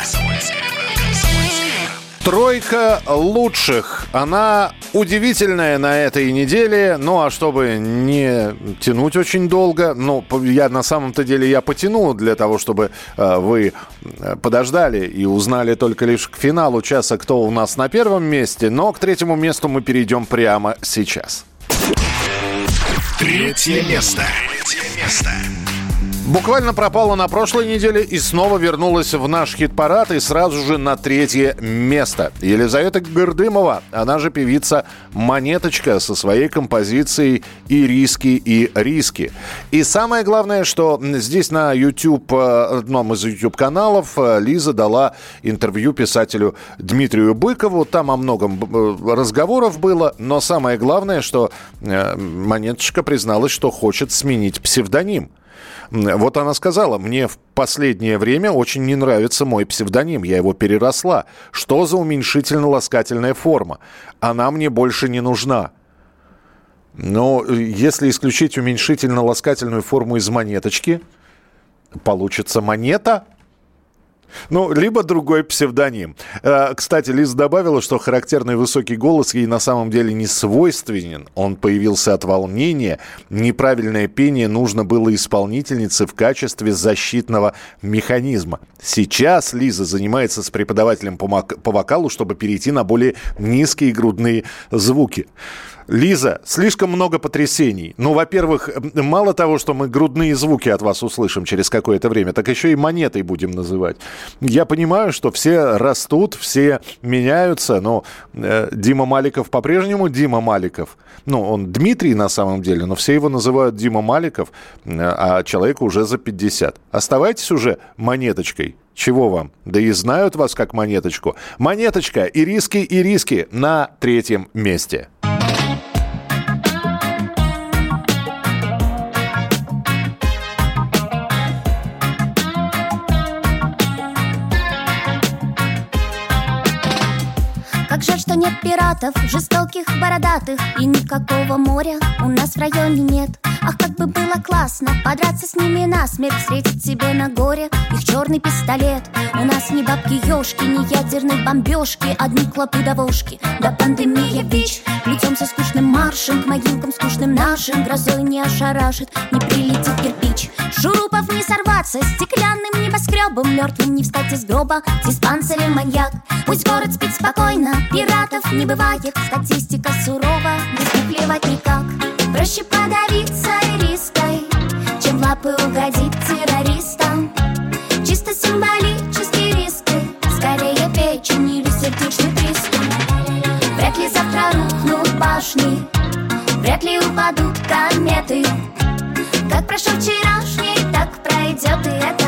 Тройка лучших. Она удивительная на этой неделе. Ну, а чтобы не тянуть очень долго, ну, я на самом-то деле я потяну для того, чтобы э, вы э, подождали и узнали только лишь к финалу часа, кто у нас на первом месте. Но к третьему месту мы перейдем прямо сейчас. Третье место. Третье место. Буквально пропала на прошлой неделе и снова вернулась в наш хит-парад и сразу же на третье место. Елизавета Гордымова, она же певица «Монеточка» со своей композицией «И риски, и риски». И самое главное, что здесь на YouTube, э, одном из YouTube-каналов, э, Лиза дала интервью писателю Дмитрию Быкову. Там о многом э, разговоров было, но самое главное, что «Монеточка» призналась, что хочет сменить псевдоним. Вот она сказала, мне в последнее время очень не нравится мой псевдоним, я его переросла. Что за уменьшительно-ласкательная форма? Она мне больше не нужна. Но если исключить уменьшительно-ласкательную форму из монеточки, получится монета. Ну, либо другой псевдоним. Э, Кстати, Лиз добавила, что характерный высокий голос ей на самом деле не свойственен. Он появился от волнения. Неправильное пение нужно было исполнительнице в качестве защитного механизма. Сейчас Лиза занимается с преподавателем по вокалу, чтобы перейти на более низкие грудные звуки. Лиза, слишком много потрясений. Ну, во-первых, мало того, что мы грудные звуки от вас услышим через какое-то время, так еще и монетой будем называть. Я понимаю, что все растут, все меняются, но э, Дима Маликов по-прежнему Дима Маликов. Ну, он Дмитрий на самом деле, но все его называют Дима Маликов, а человеку уже за 50. Оставайтесь уже монеточкой. Чего вам? Да и знают вас как монеточку. Монеточка и риски, и риски на третьем месте. Что нет пиратов, жестоких, бородатых И никакого моря у нас в районе нет. Ах, как бы было классно подраться с ними насмерть Встретить себе на горе их черный пистолет. У нас ни бабки-ешки, ни ядерной бомбежки Одни клопы-довошки, да пандемия ВИЧ Плетемся скучным маршем к могилкам скучным нашим Грозой не ошарашит, не прилетит кирпич. Шурупов не сорваться, стеклянным небоскребом Мертвым не встать из гроба, диспансерем маньяк. Пусть город спит спокойно, пиратов не бывает. Статистика сурова, не плевать никак. Проще подавиться риской, чем в лапы угодить террористам. Чисто символический риски, скорее печень или сердечный приступ Вряд ли завтра рухнут башни, вряд ли упадут кометы. Как прошел вчерашний, так пройдет и этот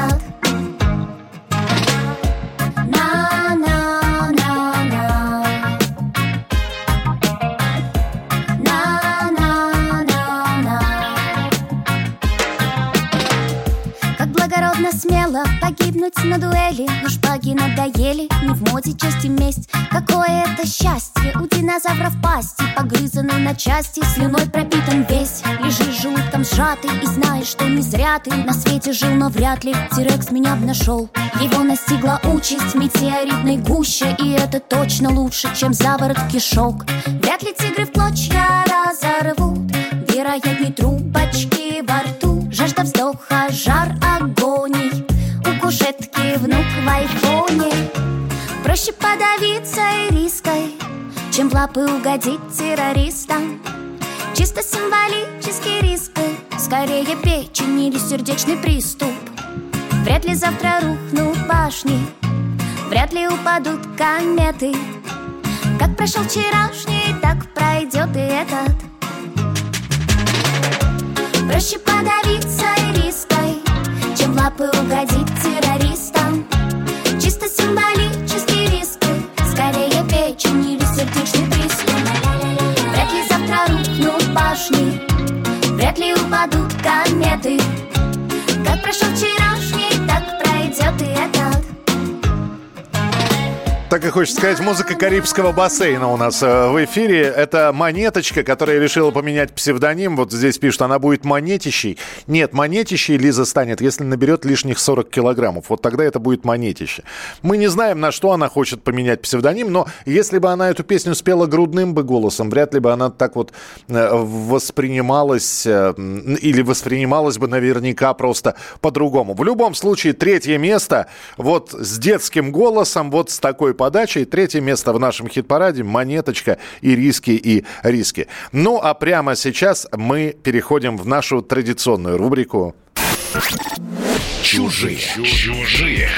погибнуть на дуэли Но шпаги надоели, не в моде честь и месть. Какое это счастье, у динозавров пасти Погрызаны на части, слюной пропитан весь. Лежишь желудком сжатый и знаешь, что не зря ты На свете жил, но вряд ли Тирекс меня б нашел Его настигла участь в метеоритной гуще И это точно лучше, чем заворот кишок. Вряд ли тигры в клочья разорвут. Вероятней трубочки во рту. Жажда вздоха, жар агоний У кушетки внук в айфоне. Проще подавиться риской Чем в лапы угодить террористам. Чисто символический риск Скорее печень или сердечный приступ. Вряд ли завтра рухнут башни Вряд ли упадут кометы. Как прошел вчерашний, так пройдет и этот. Проще подавиться риской Чем в лапы угодить террористам? Чисто символический риск. Скорее печень или сердечный приступ Вряд ли завтра рухнут башни. Вряд ли упадут кометы. Как прошел вчерашний, Так и хочется сказать, музыка Карибского бассейна у нас э, в эфире. Это монеточка, которая решила поменять псевдоним. Вот здесь пишут, она будет монетищей. Нет, монетищей Лиза станет, если наберет лишних 40 килограммов. Вот тогда это будет монетище. Мы не знаем, на что она хочет поменять псевдоним, но если бы она эту песню спела грудным бы голосом, вряд ли бы она так вот э, воспринималась э, или воспринималась бы наверняка просто по-другому. В любом случае, третье место вот с детским голосом, вот с такой подачей. Третье место в нашем хит-параде «Монеточка» и «Риски» и «Риски». Ну, а прямо сейчас мы переходим в нашу традиционную рубрику Чужие. Чужие.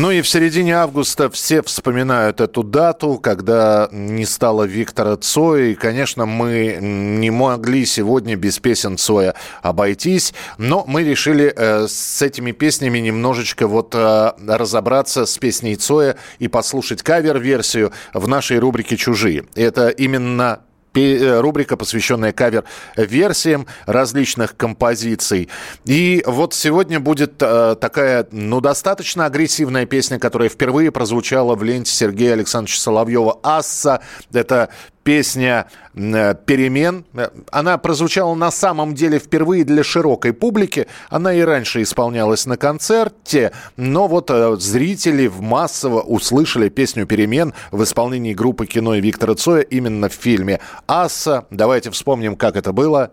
Ну и в середине августа все вспоминают эту дату, когда не стало Виктора Цоя. И, конечно, мы не могли сегодня без песен Цоя обойтись. Но мы решили э, с этими песнями немножечко вот э, разобраться с песней Цоя и послушать кавер-версию в нашей рубрике «Чужие». Это именно рубрика, посвященная кавер-версиям различных композиций. И вот сегодня будет э, такая, ну, достаточно агрессивная песня, которая впервые прозвучала в ленте Сергея Александровича Соловьева «Асса». Это песня э, «Перемен». Она прозвучала на самом деле впервые для широкой публики. Она и раньше исполнялась на концерте, но вот э, зрители массово услышали песню «Перемен» в исполнении группы кино и Виктора Цоя именно в фильме «Асса». Давайте вспомним, как это было.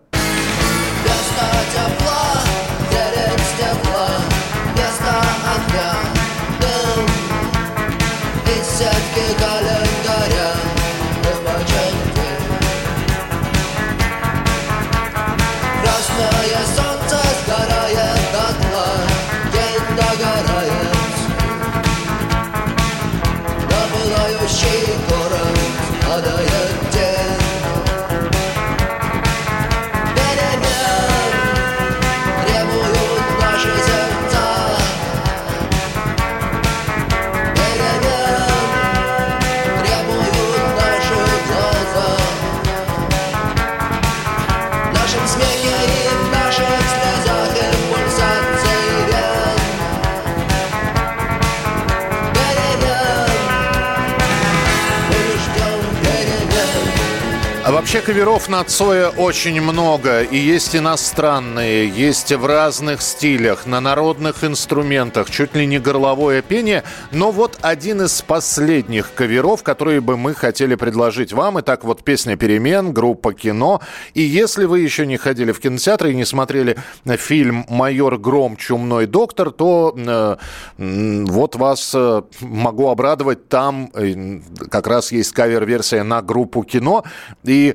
Вообще каверов на Цоя очень много. И есть иностранные, есть в разных стилях, на народных инструментах, чуть ли не горловое пение. Но вот один из последних каверов, которые бы мы хотели предложить вам. Итак, вот песня «Перемен», группа «Кино». И если вы еще не ходили в кинотеатр и не смотрели фильм «Майор Гром. Чумной доктор», то э, вот вас э, могу обрадовать. Там э, как раз есть кавер-версия на группу «Кино». И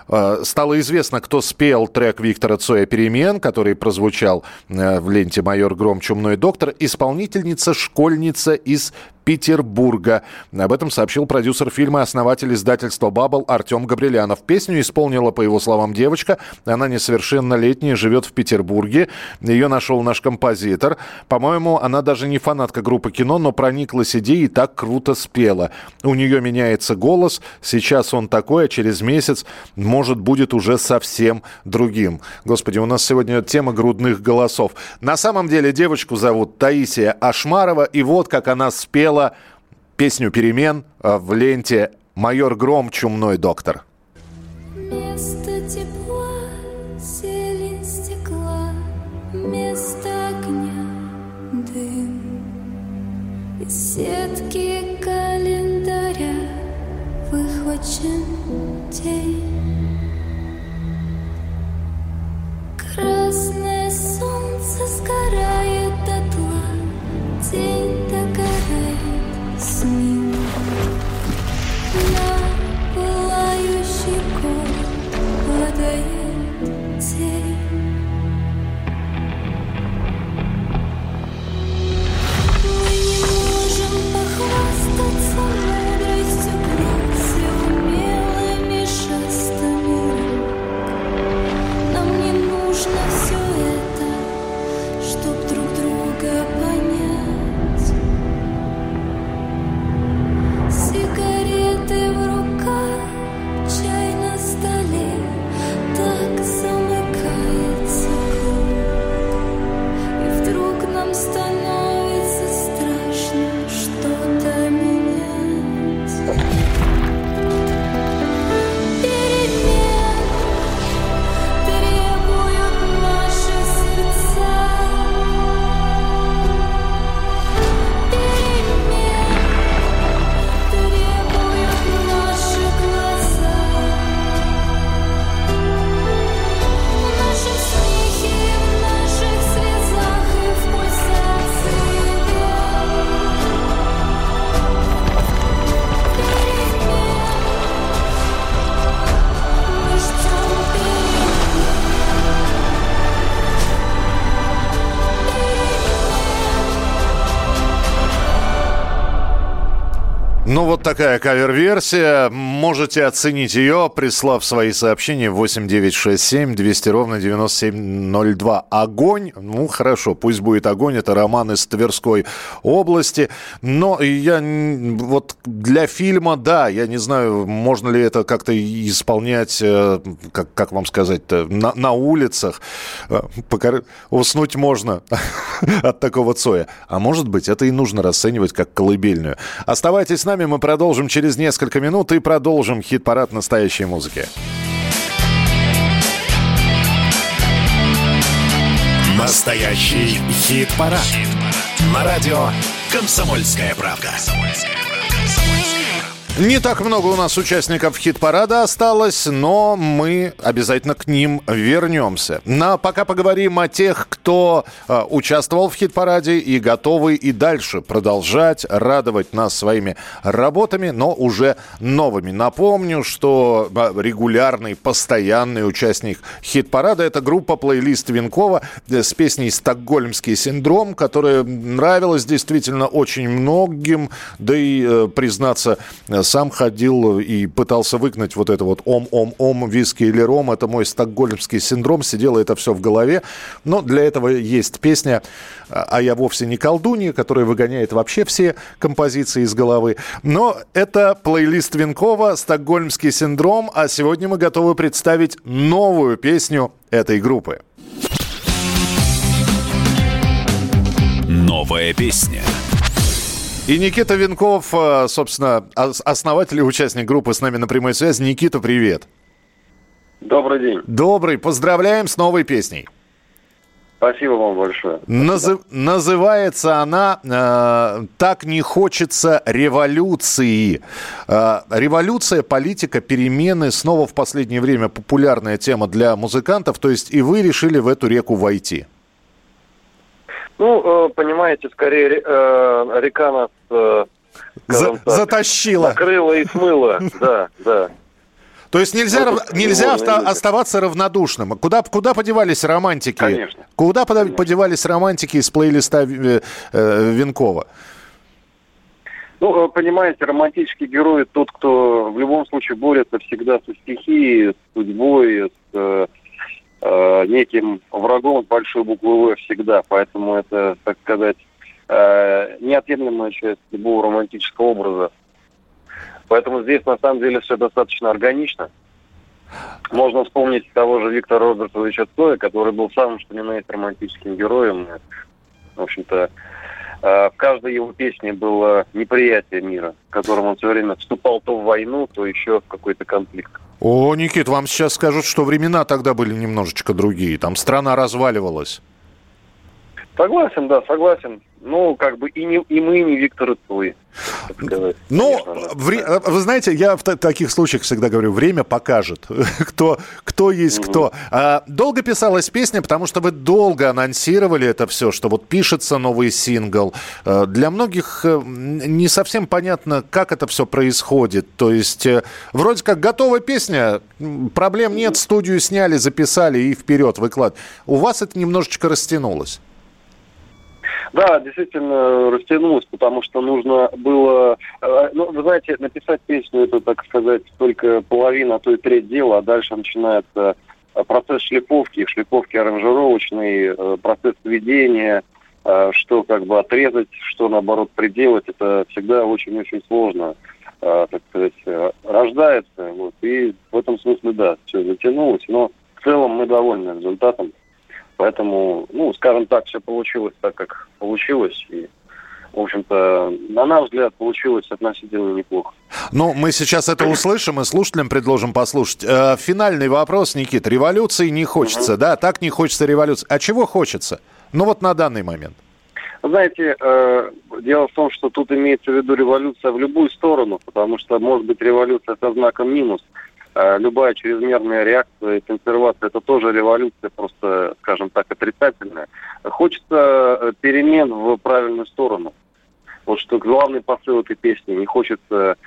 стало известно, кто спел трек Виктора Цоя «Перемен», который прозвучал э, в ленте «Майор Гром. Чумной доктор». Исполнительница, школьница из Петербурга. Об этом сообщил продюсер фильма, основатель издательства «Бабл» Артем Габрилянов. Песню исполнила, по его словам, девочка. Она несовершеннолетняя, живет в Петербурге. Ее нашел наш композитор. По-моему, она даже не фанатка группы кино, но прониклась идеей и так круто спела. У нее меняется голос. Сейчас он такой, а через месяц может может, будет уже совсем другим. Господи, у нас сегодня тема грудных голосов. На самом деле девочку зовут Таисия Ашмарова, и вот как она спела песню «Перемен» э, в ленте «Майор Гром. Чумной доктор». Место тепла, зелень стекла, место огня, дым. Из сетки календаря выхвачен день. Красное солнце сгорает дотла, день догорает с ним. На пылающий город падает Ну, вот такая кавер-версия. Можете оценить ее, прислав свои сообщения 8967 200 ровно 9702. Огонь. Ну, хорошо, пусть будет огонь. Это роман из Тверской области. Но я вот для фильма, да, я не знаю, можно ли это как-то исполнять, э, как, как вам сказать-то, на, на улицах. Э, покор- Уснуть можно от такого Цоя. А может быть, это и нужно расценивать как колыбельную. Оставайтесь с нами, мы продолжим через несколько минут и продолжим хит-парад настоящей музыки. Настоящий хит-парад. На радио «Комсомольская правда». Не так много у нас участников хит-парада осталось, но мы обязательно к ним вернемся. Но пока поговорим о тех, кто э, участвовал в хит-параде и готовы и дальше продолжать радовать нас своими работами, но уже новыми. Напомню, что э, регулярный, постоянный участник хит-парада – это группа плейлист Винкова с песней «Стокгольмский синдром», которая нравилась действительно очень многим, да и, э, признаться, э, сам ходил и пытался выгнать вот это вот ом-ом-ом, виски или ром. Это мой стокгольмский синдром. Сидело это все в голове. Но для этого есть песня «А я вовсе не колдунья», которая выгоняет вообще все композиции из головы. Но это плейлист Винкова «Стокгольмский синдром». А сегодня мы готовы представить новую песню этой группы. Новая песня. И Никита Винков, э, собственно, ос- основатель и участник группы с нами на прямой связи. Никита, привет. Добрый день. Добрый, поздравляем с новой песней. Спасибо вам большое. Назы- называется она э, «Так не хочется революции». Э, революция, политика, перемены снова в последнее время популярная тема для музыкантов. То есть и вы решили в эту реку войти. Ну, э, понимаете, скорее ре- э, река нас э, За- так, затащила. накрыла и смыла. Да, да. То есть нельзя, Ну, рав- нельзя люди. оставаться равнодушным. Куда, куда подевались романтики? Конечно. Куда пода- подевались романтики из плейлиста э, э, Винкова? Ну, понимаете, романтический герой тот, кто в любом случае борется всегда со стихией, с судьбой, с э, неким врагом с большой буквы «В» всегда. Поэтому это, так сказать, э, неотъемлемая часть любого романтического образа. Поэтому здесь, на самом деле, все достаточно органично. Можно вспомнить того же Виктора Робертовича Цоя, который был самым что ни на есть романтическим героем. В общем-то, в каждой его песне было неприятие мира, в котором он все время вступал то в войну, то еще в какой-то конфликт. О, Никит, вам сейчас скажут, что времена тогда были немножечко другие. Там страна разваливалась. Согласен, да, согласен. Ну, как бы и, не, и мы, и не Виктор сказать. Ну, да. вре- э, вы знаете, я в та- таких случаях всегда говорю, время покажет, кто, кто есть кто. А, долго писалась песня, потому что вы долго анонсировали это все, что вот пишется новый сингл. Э, Для многих э, не совсем понятно, как это все происходит. То есть, вроде как готовая песня, проблем нет, студию сняли, записали и вперед выклад. У вас это немножечко растянулось. Да, действительно растянулось, потому что нужно было... э, Ну, вы знаете, написать песню это, так сказать, только половина, а то и треть дела, а дальше начинается э, процесс шлифовки, шлифовки аранжировочный, э, процесс сведения, что как бы отрезать, что наоборот приделать, это всегда очень-очень сложно, так сказать, рождается. Вот, и в этом смысле, да, все затянулось, но в целом мы довольны результатом. Поэтому, ну, скажем так, все получилось так, как получилось. И, в общем-то, на наш взгляд, получилось относительно неплохо. Ну, мы сейчас это услышим и слушателям предложим послушать. Э, финальный вопрос, Никит. Революции не хочется, да? Так не хочется революции. А чего хочется? Ну, вот на данный момент. Знаете, э, дело в том, что тут имеется в виду революция в любую сторону, потому что, может быть, революция со знаком минус. Э, любая чрезмерная реакция и консервация – это тоже революция, просто, скажем так, отрицательная. Хочется э, перемен в правильную сторону. Вот что главный посыл этой песни. Не хочется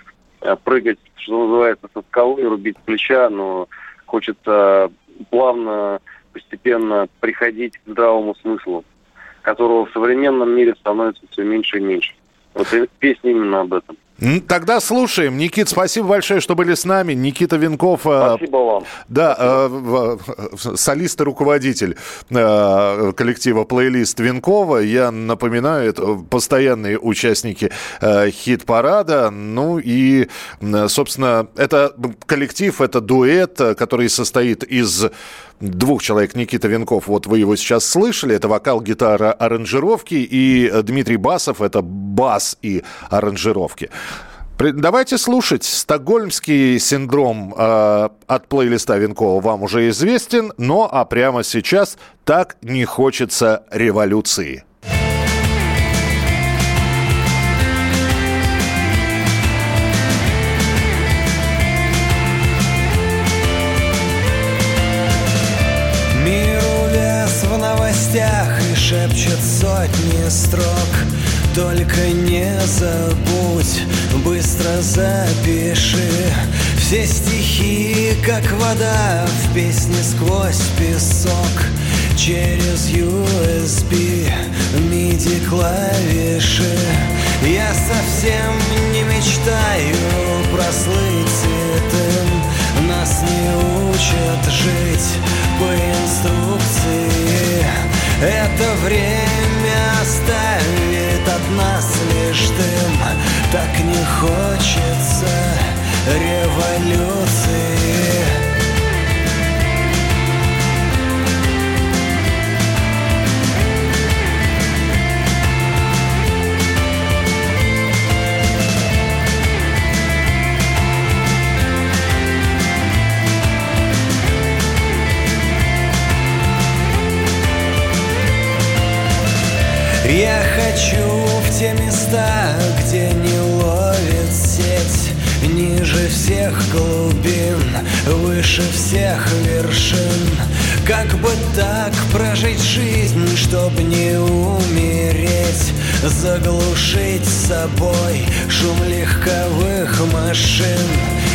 э, прыгать, что называется, со скалы, рубить плеча, но хочется плавно, постепенно приходить к здравому смыслу, которого в современном мире становится все меньше и меньше. Вот песня именно об этом. Тогда слушаем. Никит, спасибо большое, что были с нами. Никита Винков. э, Спасибо вам. Да, э, в- в- солист и руководитель э, коллектива плейлист Винкова. Я напоминаю, это постоянные участники э, хит-парада. Ну и, м, собственно, это коллектив, это дуэт, э, который состоит из двух человек. Никита Винков, вот вы его сейчас слышали, это вокал, гитара, аранжировки. И э, Дмитрий Басов, это бас и аранжировки. Давайте слушать. Стокгольмский синдром э, от плейлиста Винкова вам уже известен, но а прямо сейчас так не хочется революции. Мир увяз в новостях и шепчет сотни строк Только не забудь, быстро запиши Все стихи, как вода в песне сквозь песок. Через USB, MIDI клавиши. Я совсем не мечтаю прослыть святым революции Я глубин, выше всех вершин. Как бы так прожить жизнь, чтоб не умереть? Заглушить собой шум легковых машин.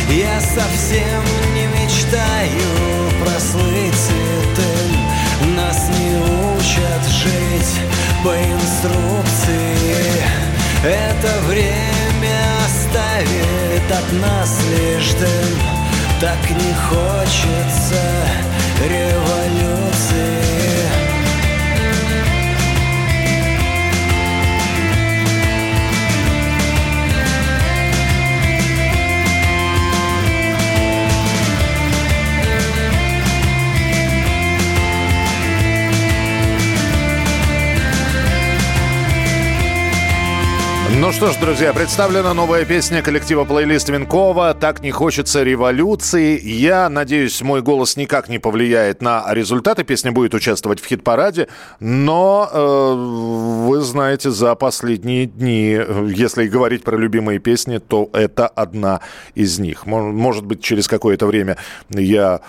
Я совсем не мечтаю прослыть святым Нас не учат жить по инструкции. Это время оставит от нас лишь дым. Так не хочется революции Ну что ж, друзья, представлена новая песня коллектива плейлист Винкова «Так не хочется революции». Я надеюсь, мой голос никак не повлияет на результаты. Песня будет участвовать в хит-параде. Но, э, вы знаете, за последние дни, если говорить про любимые песни, то это одна из них. Мож- Может быть, через какое-то время я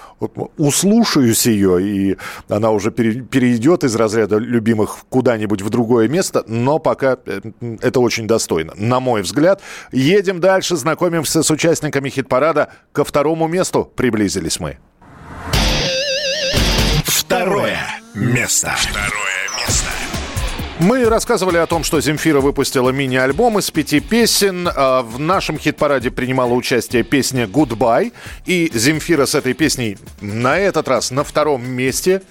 услушаюсь ее, и она уже пере- перейдет из разряда любимых куда-нибудь в другое место. Но пока э, это очень достойно, на мой взгляд. Едем дальше, знакомимся с участниками хит-парада. Ко второму месту приблизились мы. Второе место. Второе место. Мы рассказывали о том, что Земфира выпустила мини-альбом из пяти песен. А В нашем хит-параде принимала участие песня «Goodbye». И Земфира с этой песней на этот раз на втором месте.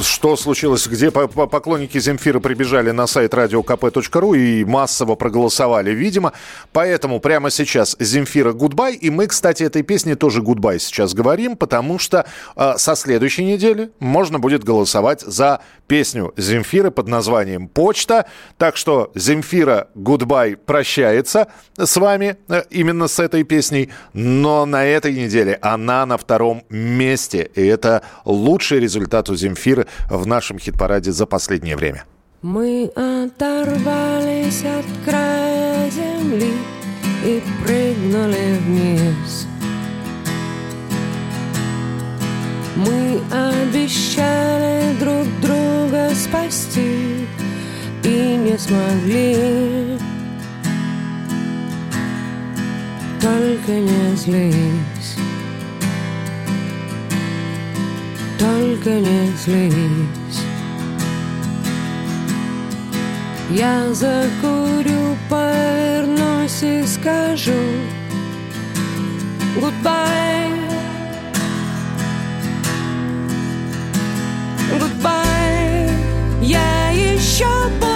Что случилось? Где по- по- поклонники Земфира прибежали на сайт radiokp.ru и массово проголосовали, видимо. Поэтому прямо сейчас Земфира «Goodbye». И мы, кстати, этой песне тоже «Goodbye» сейчас говорим, потому что э, со следующей недели можно будет голосовать за песню Земфиры под названием «Почта». Так что Земфира «Goodbye» прощается с вами э, именно с этой песней. Но на этой неделе она на втором месте. И это лучший результат у Земфиры в нашем хит-параде за последнее время. Мы оторвались от края земли и прыгнули вниз. Мы обещали друг друга спасти и не смогли. Только не злись, только не злись. Я закурю, повернусь и скажу Goodbye Goodbye Я еще буду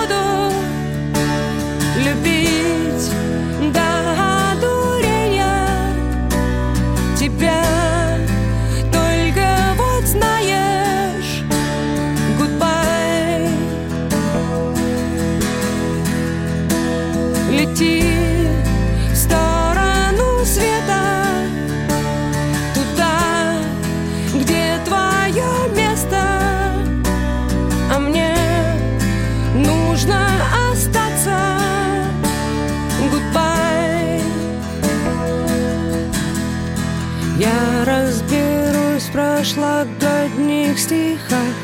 стихах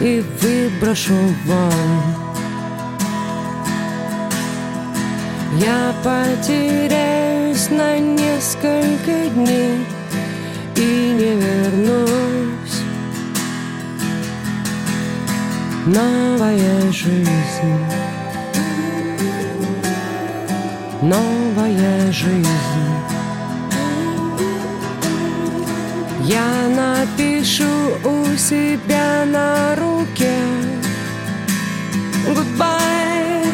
И выброшу вон Я потеряюсь на несколько дней и не вернусь. Новая жизнь, новая жизнь. Я напишу у себя на руке Goodbye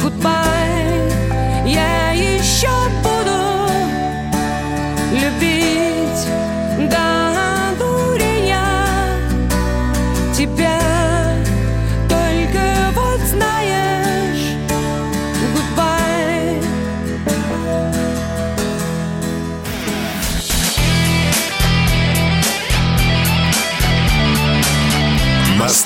Goodbye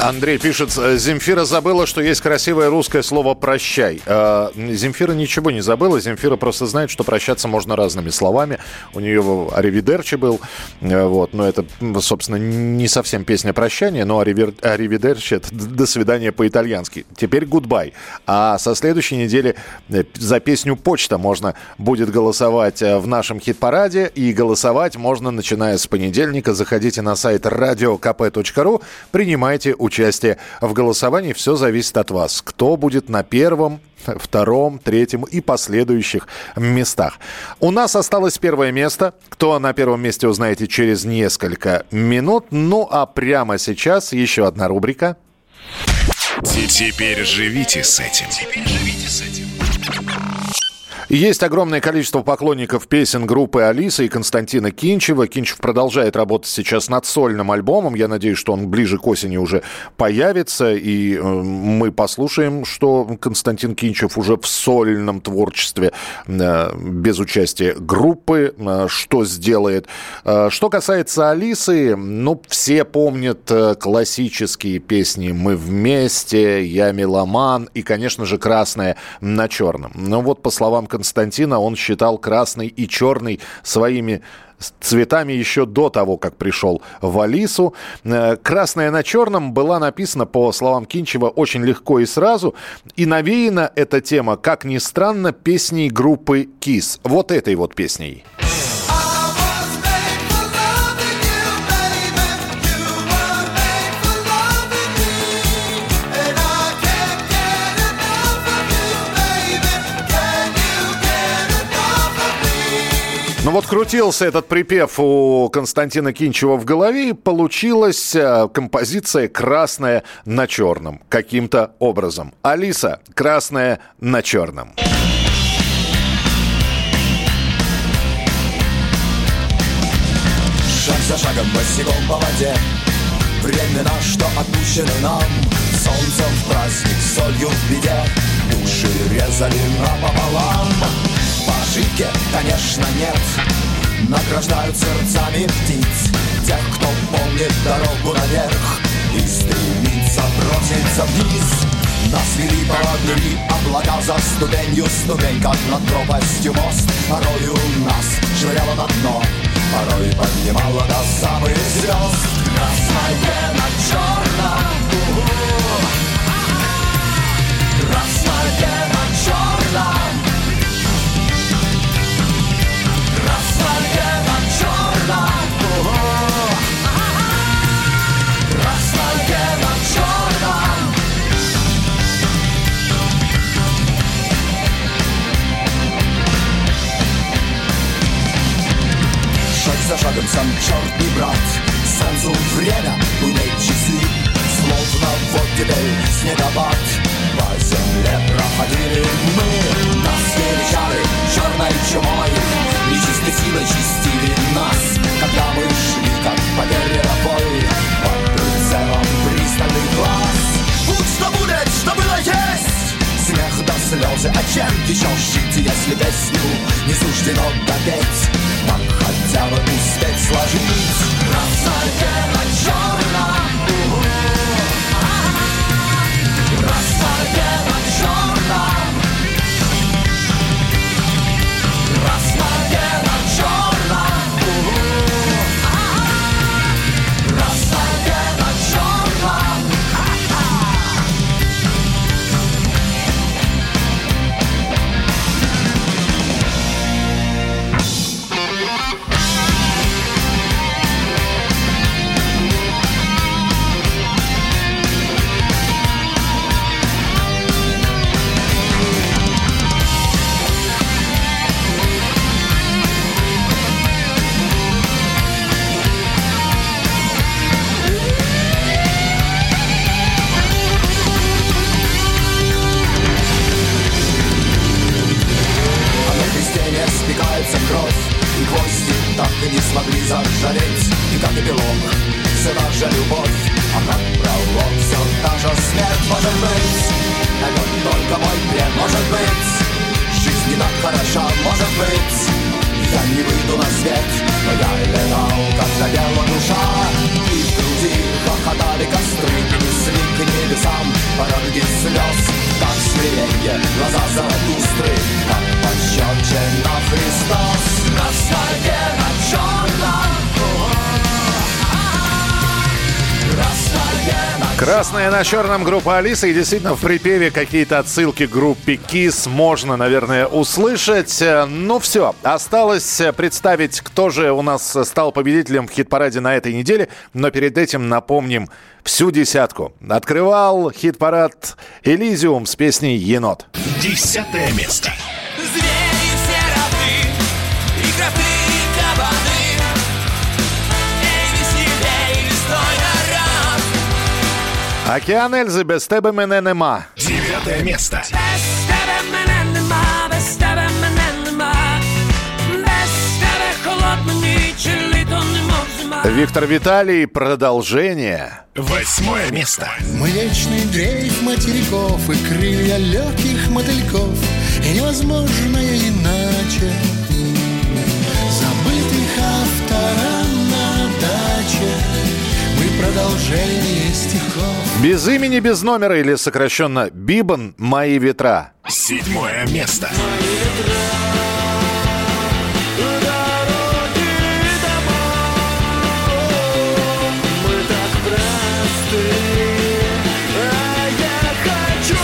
Андрей пишет, э, Земфира забыла, что есть красивое русское слово «прощай». Э, Земфира ничего не забыла, Земфира просто знает, что прощаться можно разными словами. У нее «Аривидерчи» был, э, вот, но это, собственно, не совсем песня прощания, но «Аривер- «Аривидерчи» — это «до свидания» по-итальянски. Теперь «Goodbye». А со следующей недели за песню «Почта» можно будет голосовать в нашем хит-параде, и голосовать можно, начиная с понедельника. Заходите на сайт radiokp.ru, принимайте участие в голосовании. Все зависит от вас. Кто будет на первом, втором, третьем и последующих местах. У нас осталось первое место. Кто на первом месте, узнаете через несколько минут. Ну а прямо сейчас еще одна рубрика. Теперь живите с этим. Есть огромное количество поклонников песен группы Алиса и Константина Кинчева. Кинчев продолжает работать сейчас над сольным альбомом. Я надеюсь, что он ближе к осени уже появится. И э, мы послушаем, что Константин Кинчев уже в сольном творчестве э, без участия группы, э, что сделает. Э, что касается Алисы, ну, все помнят классические песни «Мы вместе», «Я меломан» и, конечно же, «Красная на черном». Но вот, по словам Константина, он считал красный и черный своими цветами еще до того, как пришел в Алису. Э, «Красная на черном» была написана, по словам Кинчева, очень легко и сразу. И навеяна эта тема, как ни странно, песней группы «Кис». Вот этой вот песней. Ну вот крутился этот припев у Константина Кинчева в голове, и получилась э, композиция «Красная на черном» каким-то образом. Алиса, «Красная на черном». Шаг за шагом босиком по воде Времена, что отпущены нам Солнцем в праздник, солью в беде Души резали напополам По ошибке, конечно, нет. Награждают сердцами птиц Тех, кто помнит дорогу наверх. И стремится броситься вниз. Нас вели поводыри облака за ступенью Ступень, как над пропастью мост. Порою нас швыряло на дно Порой поднимала до самых звезд. Красное на сам черт не брат. Солнцу время, луне часы Словно вот теперь снегопад. По земле проходили мы. Нас величали черной чумой. Нечистой силой чистили нас. Когда мы шли, как по мировой Под прицелом пристальных глаз. Будь что будет, что было есть. Смех до слезы, а чем еще жить, если песню не суждено допеть? Так хотя бы успеть сложить черном Красное на черном на черном группа Алиса. И действительно в припеве какие-то отсылки к группе Кис можно, наверное, услышать. Ну все, осталось представить, кто же у нас стал победителем в хит-параде на этой неделе. Но перед этим напомним всю десятку. Открывал хит-парад «Элизиум» с песней «Енот». Десятое место. Океан Ельзи, без тебе мене нема. Девятое место. Виктор Виталий, продолжение. Восьмое место. Млечный дрейф материков и крылья легких мотыльков. И невозможно иначе. Забытых автора на даче. Мы продолжение стихов Без имени, без номера или сокращенно Бибан «Мои ветра». Седьмое место. Мы так просты, а я хочу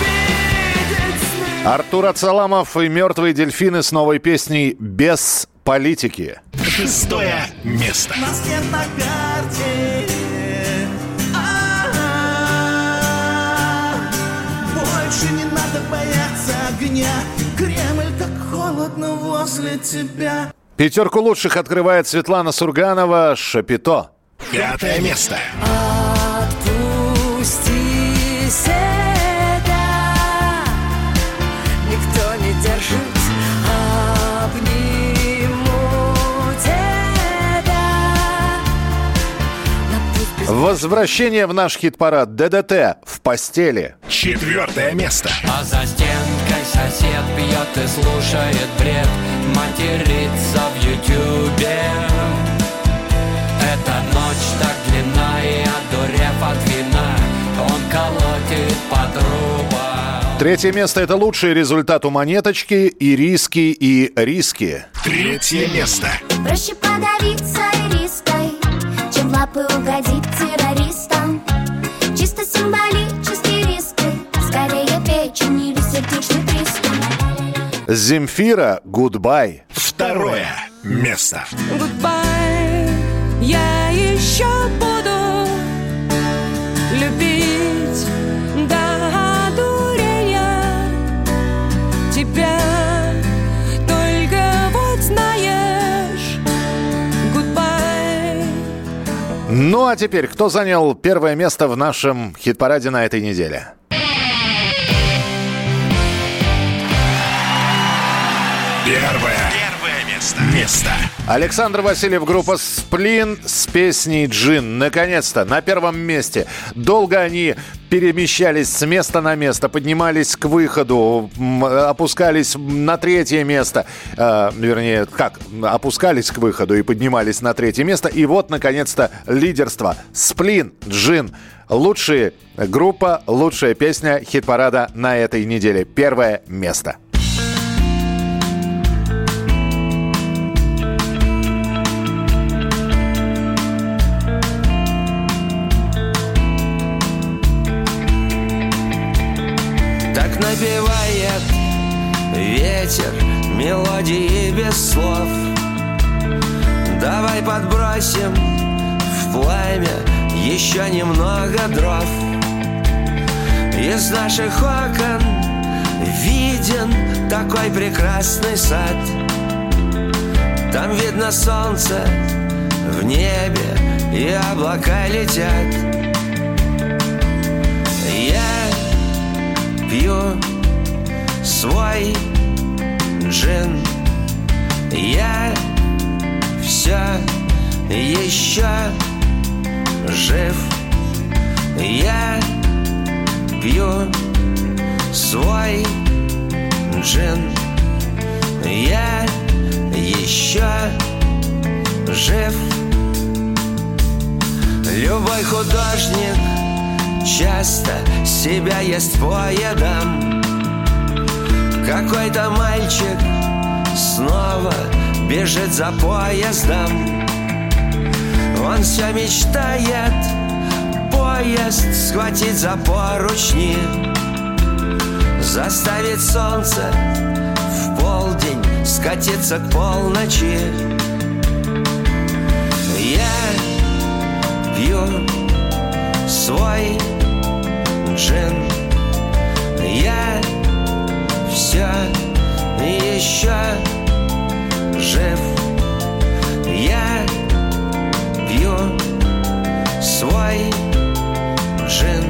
видеть сны. Артур Ацаламов и «Мертвые дельфины» с новой песней «Без политики». Шестое место. На карте. Огня. Кремль так холодно возле тебя. Пятерку лучших открывает Светлана Сурганова «Шапито». Пятое место. Отпусти себя, никто не держит, обниму тебя. Возвращение в наш хит-парад ДДТ в постели. Четвертое место. А за стенкой сосед пьет и слушает бред Матерится в ютюбе Эта ночь так длинна и одурев от вина Он колотит по трубам Третье место – это лучший результат у «Монеточки» и «Риски» и «Риски». Третье место. Проще подавиться риской, чем лапы угодить террористам. Чисто символический Земфира «Goodbye». Второе место. Goodbye, я еще буду любить до одурения тебя. Только вот знаешь, goodbye. Ну а теперь, кто занял первое место в нашем хит-параде на этой неделе? Первое. Первое место. Место. Александр Васильев, группа «Сплин» с песней «Джин». Наконец-то, на первом месте. Долго они перемещались с места на место, поднимались к выходу, опускались на третье место. Э, вернее, как, опускались к выходу и поднимались на третье место. И вот, наконец-то, лидерство. «Сплин», «Джин». Лучшая группа, лучшая песня хит-парада на этой неделе. Первое место. Ветер мелодии без слов. Давай подбросим в пламя еще немного дров. Из наших окон виден такой прекрасный сад. Там видно солнце в небе и облака летят. Я пью свой джин. Я все еще жив. Я пью свой джин. Я еще жив. Любой художник часто себя ест поедом Какой-то мальчик снова бежит за поездом. Он все мечтает поезд схватить за поручни Заставить солнце в полдень скатиться к полночи. Я пью свой джин Я все еще жив. Я пью свой джин.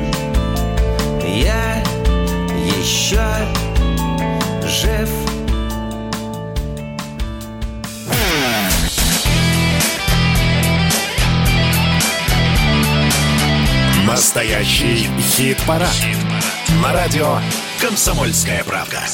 Я еще жив. Настоящий хит-парад. Хит на радио «Комсомольская правда».